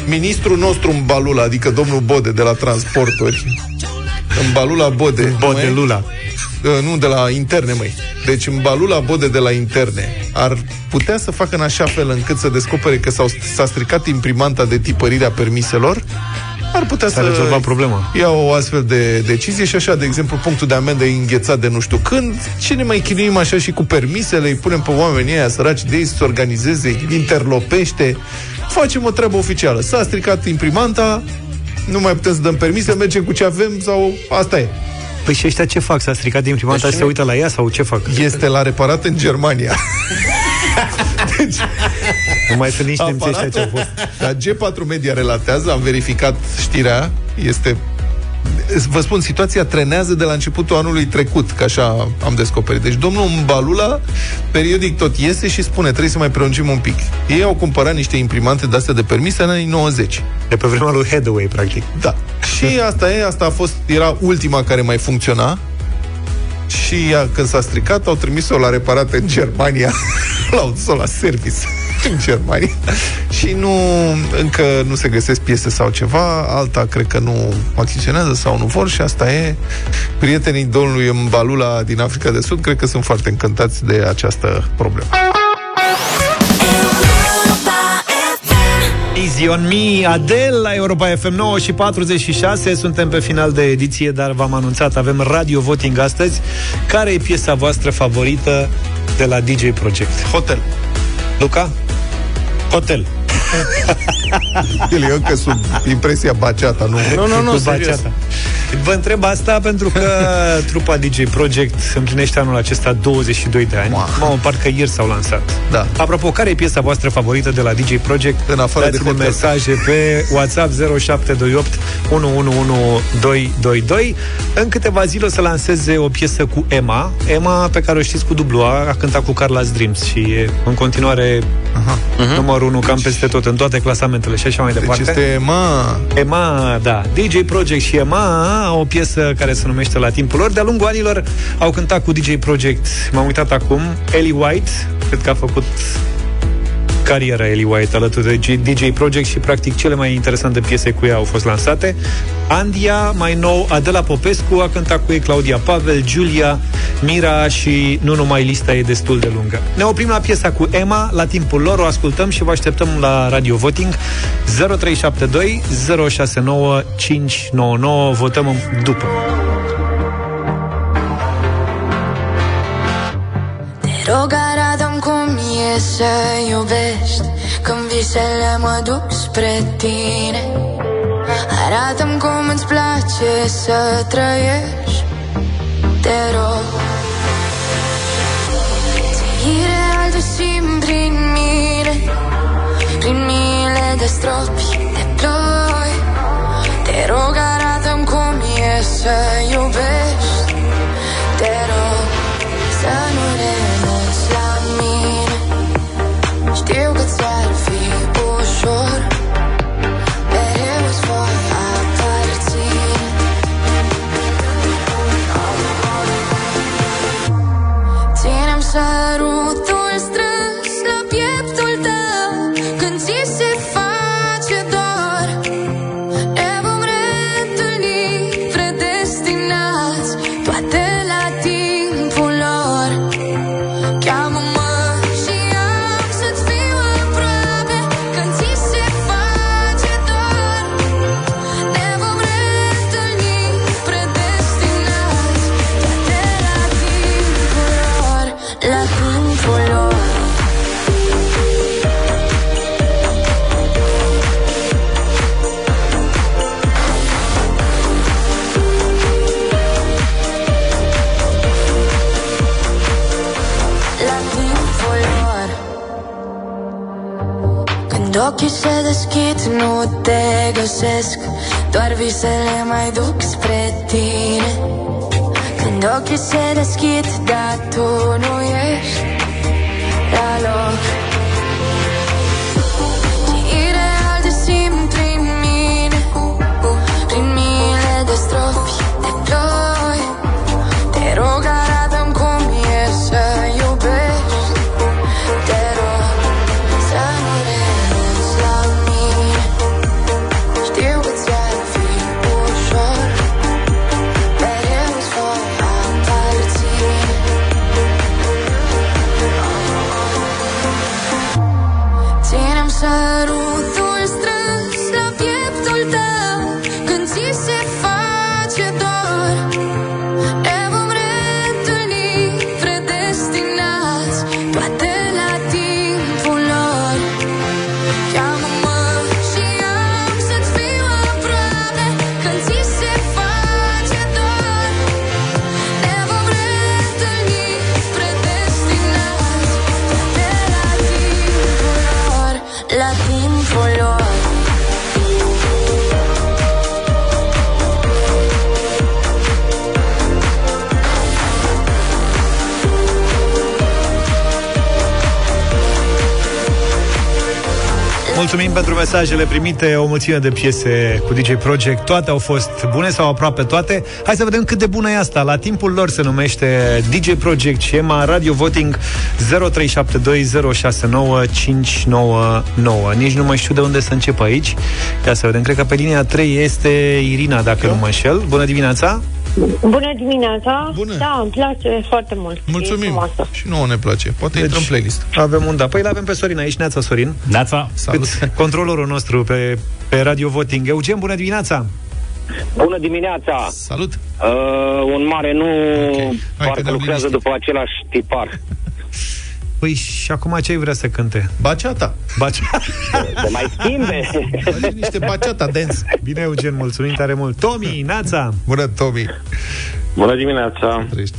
ministrul nostru în Balula, adică domnul Bode de la transporturi, în Balula Bode. Bode Lula. Uh, nu, de la interne, măi. Deci în Balula Bode de la interne ar putea să facă în așa fel încât să descopere că s-au, s-a stricat imprimanta de tipărire a permiselor, ar putea S-a să rezolva problema. ia o astfel de decizie și așa, de exemplu, punctul de amendă e înghețat de nu știu când. Ce ne mai chinuim așa și cu permisele, îi punem pe oamenii aia săraci de ei să se organizeze, interlopește, facem o treabă oficială. S-a stricat imprimanta, nu mai putem să dăm permise, mergem cu ce avem sau asta e. Păi și ăștia ce fac? S-a stricat din prima deci se uită la ea sau ce fac? Este la reparat în Germania. deci, nu mai sunt nici nemții ăștia ce au fost. Dar G4 Media relatează, am verificat știrea, este vă spun, situația trenează de la începutul anului trecut, că așa am descoperit. Deci domnul Mbalula periodic tot iese și spune, trebuie să mai prelungim un pic. Ei au cumpărat niște imprimante de astea de permise în anii 90. De pe vremea lui Headway, practic. Da. Și asta e, asta a fost, era ultima care mai funcționa, și ea, când s-a stricat, au trimis-o la reparat în Germania, l-au dus la service în Germania și nu, încă nu se găsesc piese sau ceva, alta cred că nu achiziționează sau nu vor și asta e. Prietenii domnului Mbalula din Africa de Sud cred că sunt foarte încântați de această problemă. Easy on me, Adele la Europa FM 9 și 46 Suntem pe final de ediție, dar v-am anunțat Avem radio voting astăzi Care e piesa voastră favorită de la DJ Project? Hotel Luca? Hotel El e încă sub impresia baceata, nu? Nu, nu, nu, Cu serios. baceata. Vă întreb asta pentru că trupa DJ Project împlinește anul acesta 22 de ani. Mamă, parcă ieri s-au lansat. Da. Apropo, care e piesa voastră favorită de la DJ Project? În afară de Dați-ne hotel. mesaje pe WhatsApp 0728 111222. În câteva zile o să lanseze o piesă cu Emma. Emma, pe care o știți cu dublu A, a cântat cu Carla's Dreams și e în continuare uh-huh. numărul 1 cam peste tot, în toate clasamentele și așa mai departe. Deci este Emma... Emma, da. DJ Project și Emma au o piesă care se numește La timpul lor. De-a lungul anilor au cântat cu DJ Project. M-am uitat acum. Ellie White, cred că a făcut cariera Ellie White alături de G- DJ Project și practic cele mai interesante piese cu ea au fost lansate. Andia, mai nou, Adela Popescu a cântat cu ei, Claudia Pavel, Giulia, Mira și nu numai lista e destul de lungă. Ne oprim la piesa cu Emma, la timpul lor, o ascultăm și vă așteptăm la Radio Voting 0372 069 599. Votăm în- după. Rog, arată cum e să iubești. Când visele mă duc spre tine Arată-mi cum îți place să trăiești. Te rog. Ce ireal tu simt prin mine Prin mile de stropi de ploi. Te rog, arată-mi cum e să iubești se deschid, nu te găsesc. Doar visele mai duc spre tine. Când ochii se deschid, dar tu nu mesajele primite, o mulțime de piese cu DJ Project, toate au fost bune sau aproape toate. Hai să vedem cât de bună e asta. La timpul lor se numește DJ Project și Emma Radio Voting 0372069599. Nici nu mai știu de unde să încep aici. Ia să vedem, cred că pe linia 3 este Irina, dacă nu mă înșel. Bună dimineața! Bună dimineața! Bună. Da, îmi place foarte mult. E Mulțumim. frumoasă. Și nouă ne place. Poate deci, intră în playlist. Avem un da. Păi l-avem pe Sorin aici. Neața, Sorin. Neața. Salut. Cât controlorul nostru pe, pe Radio Voting. Eugen, bună dimineața! Bună dimineața! Salut! Uh, un mare nu Hai că parcă ne-am lucrează liniștit. după același tipar. Păi și acum ce ai vrea să cânte? Baceata. Baceata. Se mai schimbe. Face niște baceata dance. Bine, Eugen, mulțumim tare mult. Tomi, Nața! Bună, Tomi! Bună dimineața! Trăiești.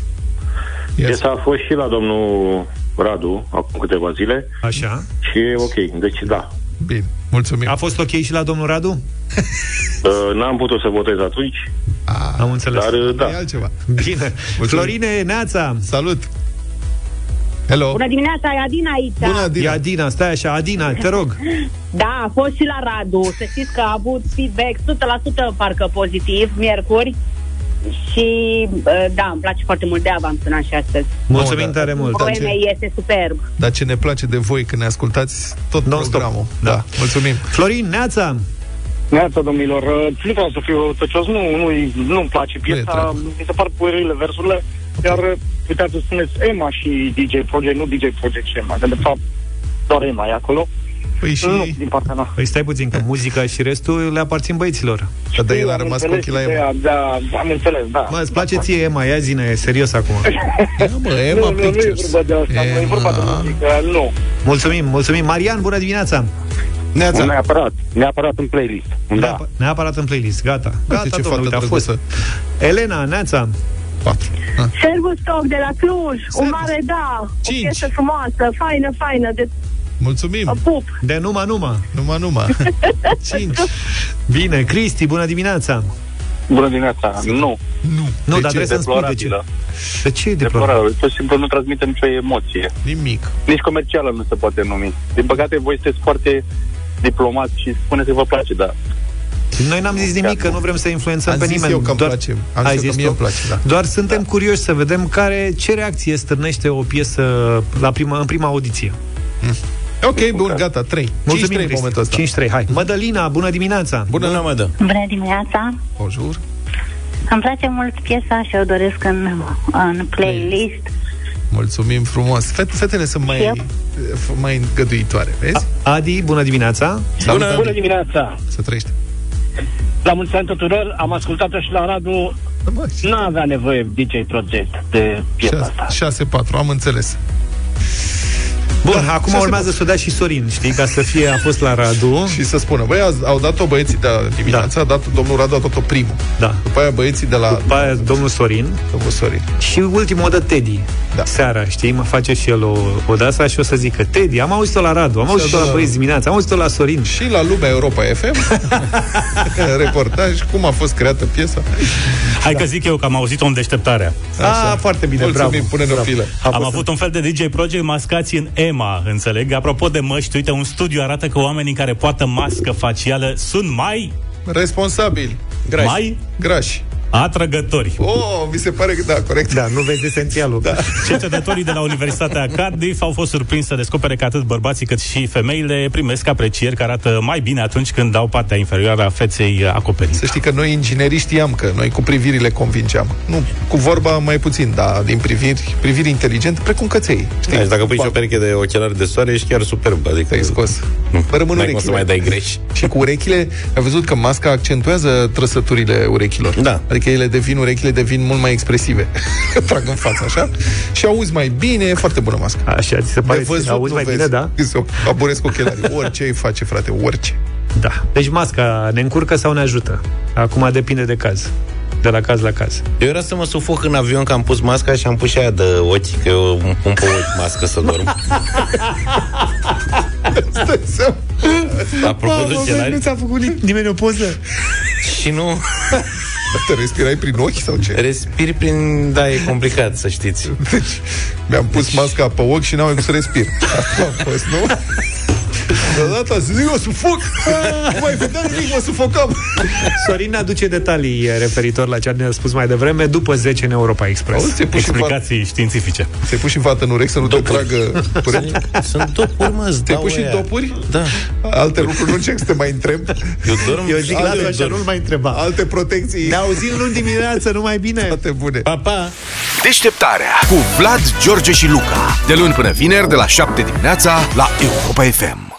Piesa a fost și la domnul Radu acum câteva zile Așa. și e ok, deci da. Bine, mulțumim. A fost ok și la domnul Radu? Uh, N-am putut să votez atunci, Am înțeles. dar uh, da. E altceva. Bine. Florine, Neața! Salut! Hello! Bună dimineața, e Adina aici. Bună, Adina. E Adina, stai așa, Adina, te rog. Da, a fost și la Radu. Să știți că a avut feedback 100% parcă pozitiv, miercuri. Și uh, da, îmi place foarte mult, de-aia v-am sunat și astăzi. Mulțumim da. tare mult. Da, Poeme ce- este superb. Dar ce ne place de voi când ne ascultați tot Non-stop. programul. Da. Mulțumim. Florin, Neața! Neața, domnilor, uh, nu vreau să fiu tăcios, nu, nu, nu-mi place Nu e piesa, treabă. mi se par puerile versurile, iar uh, uitați să spuneți Emma și DJ Project, nu DJ Project și Emma, că de fapt doar Emma e acolo. Păi și... Nu, din partea mea. Păi stai puțin, că muzica și restul le aparțin băieților. Dar de el a Am rămas cu înțeles ochii la ideea, Emma. Da, am înțeles, da. Mă, îți place ție, Emma, ia zine, serios acum. Ia mă, nu, Emma nu, nu e Pictures. vorba de asta, nu e vorba de Emma. muzică, nu. Mulțumim, mulțumim. Marian, bună dimineața! Neața. Neapărat, neapărat în playlist. Da. Neapă- Neapărat în playlist, gata. Gata, ce domnule, fată uite, a fost. drăguță. Elena, Neața! Patru. Ah. Servus Stock de la Cluj, un mare da, Cinci. o piesă frumoasă, faină, faină, de Mulțumim. pup. De numa, numa. Numai, numai. Cinci. Bine, Cristi, bună dimineața! Bună dimineața! Nu, Nu. Nu, De dar ce? trebuie să-mi spui de ce. deplorabilă. De ce e deplorabil? Deplorabil. Pur și simplu nu transmite nicio emoție. Nimic. Nici comercială nu se poate numi. Din păcate, voi sunteți foarte diplomați și spuneți că vă place, dar Noi n-am zis nimic, că nu vrem să influențăm Am pe zis nimeni. eu că îmi doar... place. Am Ai zis eu că zis mie tu? îmi place, da. Doar suntem curioși să vedem care, ce reacție stârnește o piesă la prima, în prima audiție. Ok, bun, gata, 3. 5-3 în momentul ăsta. 5-3, hai. Mădălina, bună dimineața! Bună, Bună, mă dă. Bună dimineața! Bonjour. Îmi place mult piesa și o doresc în, în playlist. Mulțumim frumos. Fet- Fetele sunt mai, Eu? mai îngăduitoare, vezi? Adi, bună dimineața! Salut, Bună, Adi. bună dimineața! Să trăiești. La mulți ani tuturor, am ascultat-o și la Radu, nu avea nevoie DJ Project de piesa asta. 6-4, am înțeles. Bun, da, acum șase urmează să o dea și Sorin, știi, ca să fie, a fost la Radu. Și să spună, băi, azi- au dat-o băieții de la dimineața, a dat, domnul Radu a dat-o primul. Da. După aia băieții de la... După aia domnul Sorin. Domnul Sorin. Și ultimul o dă Teddy. Da. Seara, știi, mă face și el o, o de asta și o să zică Teddy, am auzit-o la Radu, am auzit-o la da. băieți dimineața, am auzit-o la Sorin. Și la Lumea Europa FM, reportaj, cum a fost creată piesa. Hai că zic eu că am auzit-o în deșteptarea. Ah, foarte bine, Mulțumim, bravo. pune-ne o filă. Am avut un fel de DJ Project mascați în EMA, înțeleg. Apropo de măști, uite, un studiu arată că oamenii care poartă mască facială sunt mai Responsabili. Grași. Mai? Grași. Atrăgători. Oh, mi se pare că da, corect. Da, nu vezi esențialul. Da. Cercetătorii de la Universitatea Cardiff au fost surprinși să descopere că atât bărbații cât și femeile primesc aprecieri care arată mai bine atunci când dau partea inferioară a feței acoperită. Să știi că noi inginerii știam că noi cu privirile convingeam. Nu, cu vorba mai puțin, dar din priviri, priviri inteligente, precum căței. Știi? Da, și dacă pui și o pereche de ochelari de soare, ești chiar superb. Adică ai scos. Nu, Rămân n-ai cum să urechile. mai dai greș. Și cu urechile, ai văzut că masca accentuează trăsăturile urechilor. Da. Adică ele devin, urechile devin mult mai expresive. Trag în față, așa. Și auzi mai bine, e foarte bună masca. Așa, ți se pare De văzut, auzi nu mai vezi. bine, da? Să aburesc ochelarii. Orice îi face, frate, orice. Da. Deci masca ne încurcă sau ne ajută? Acum depinde de caz. De la caz la caz. Eu era să mă sufoc în avion că am pus masca și am pus și aia de ochi, că eu îmi pun pe ochi mască să dorm. Apropo de ochelari. nu ți-a făcut ni- nimeni o poză? Și nu... Te respirai prin ochi sau ce? Respiri prin... Da, e complicat, să știți. Deci, mi-am pus masca pe ochi și n-am mai cum să respir. Asta a fost, nu? Deodată să zic, eu sufoc! Nu mai vedea nimic, mă sufocam! Sorin aduce detalii referitor la ce ne-a spus mai devreme după 10 în Europa Express. Auzi, ți-ai pus și Explicații științifice. Ți-ai pus și fată în urechi să nu te tragă curent? Sunt dopuri, mă, îți Te-ai dau pus și aia. dopuri? Da. Alte lucruri nu încerc să te mai întreb. Eu dorm. Eu zic, lasă așa, nu-l mai întreba. Alte protecții. Ne auzim luni dimineață, numai bine. Toate bune. Pa, pa! Deșteptarea cu Vlad, George și Luca. De luni până vineri, de la 7 dimineața, la Europa FM.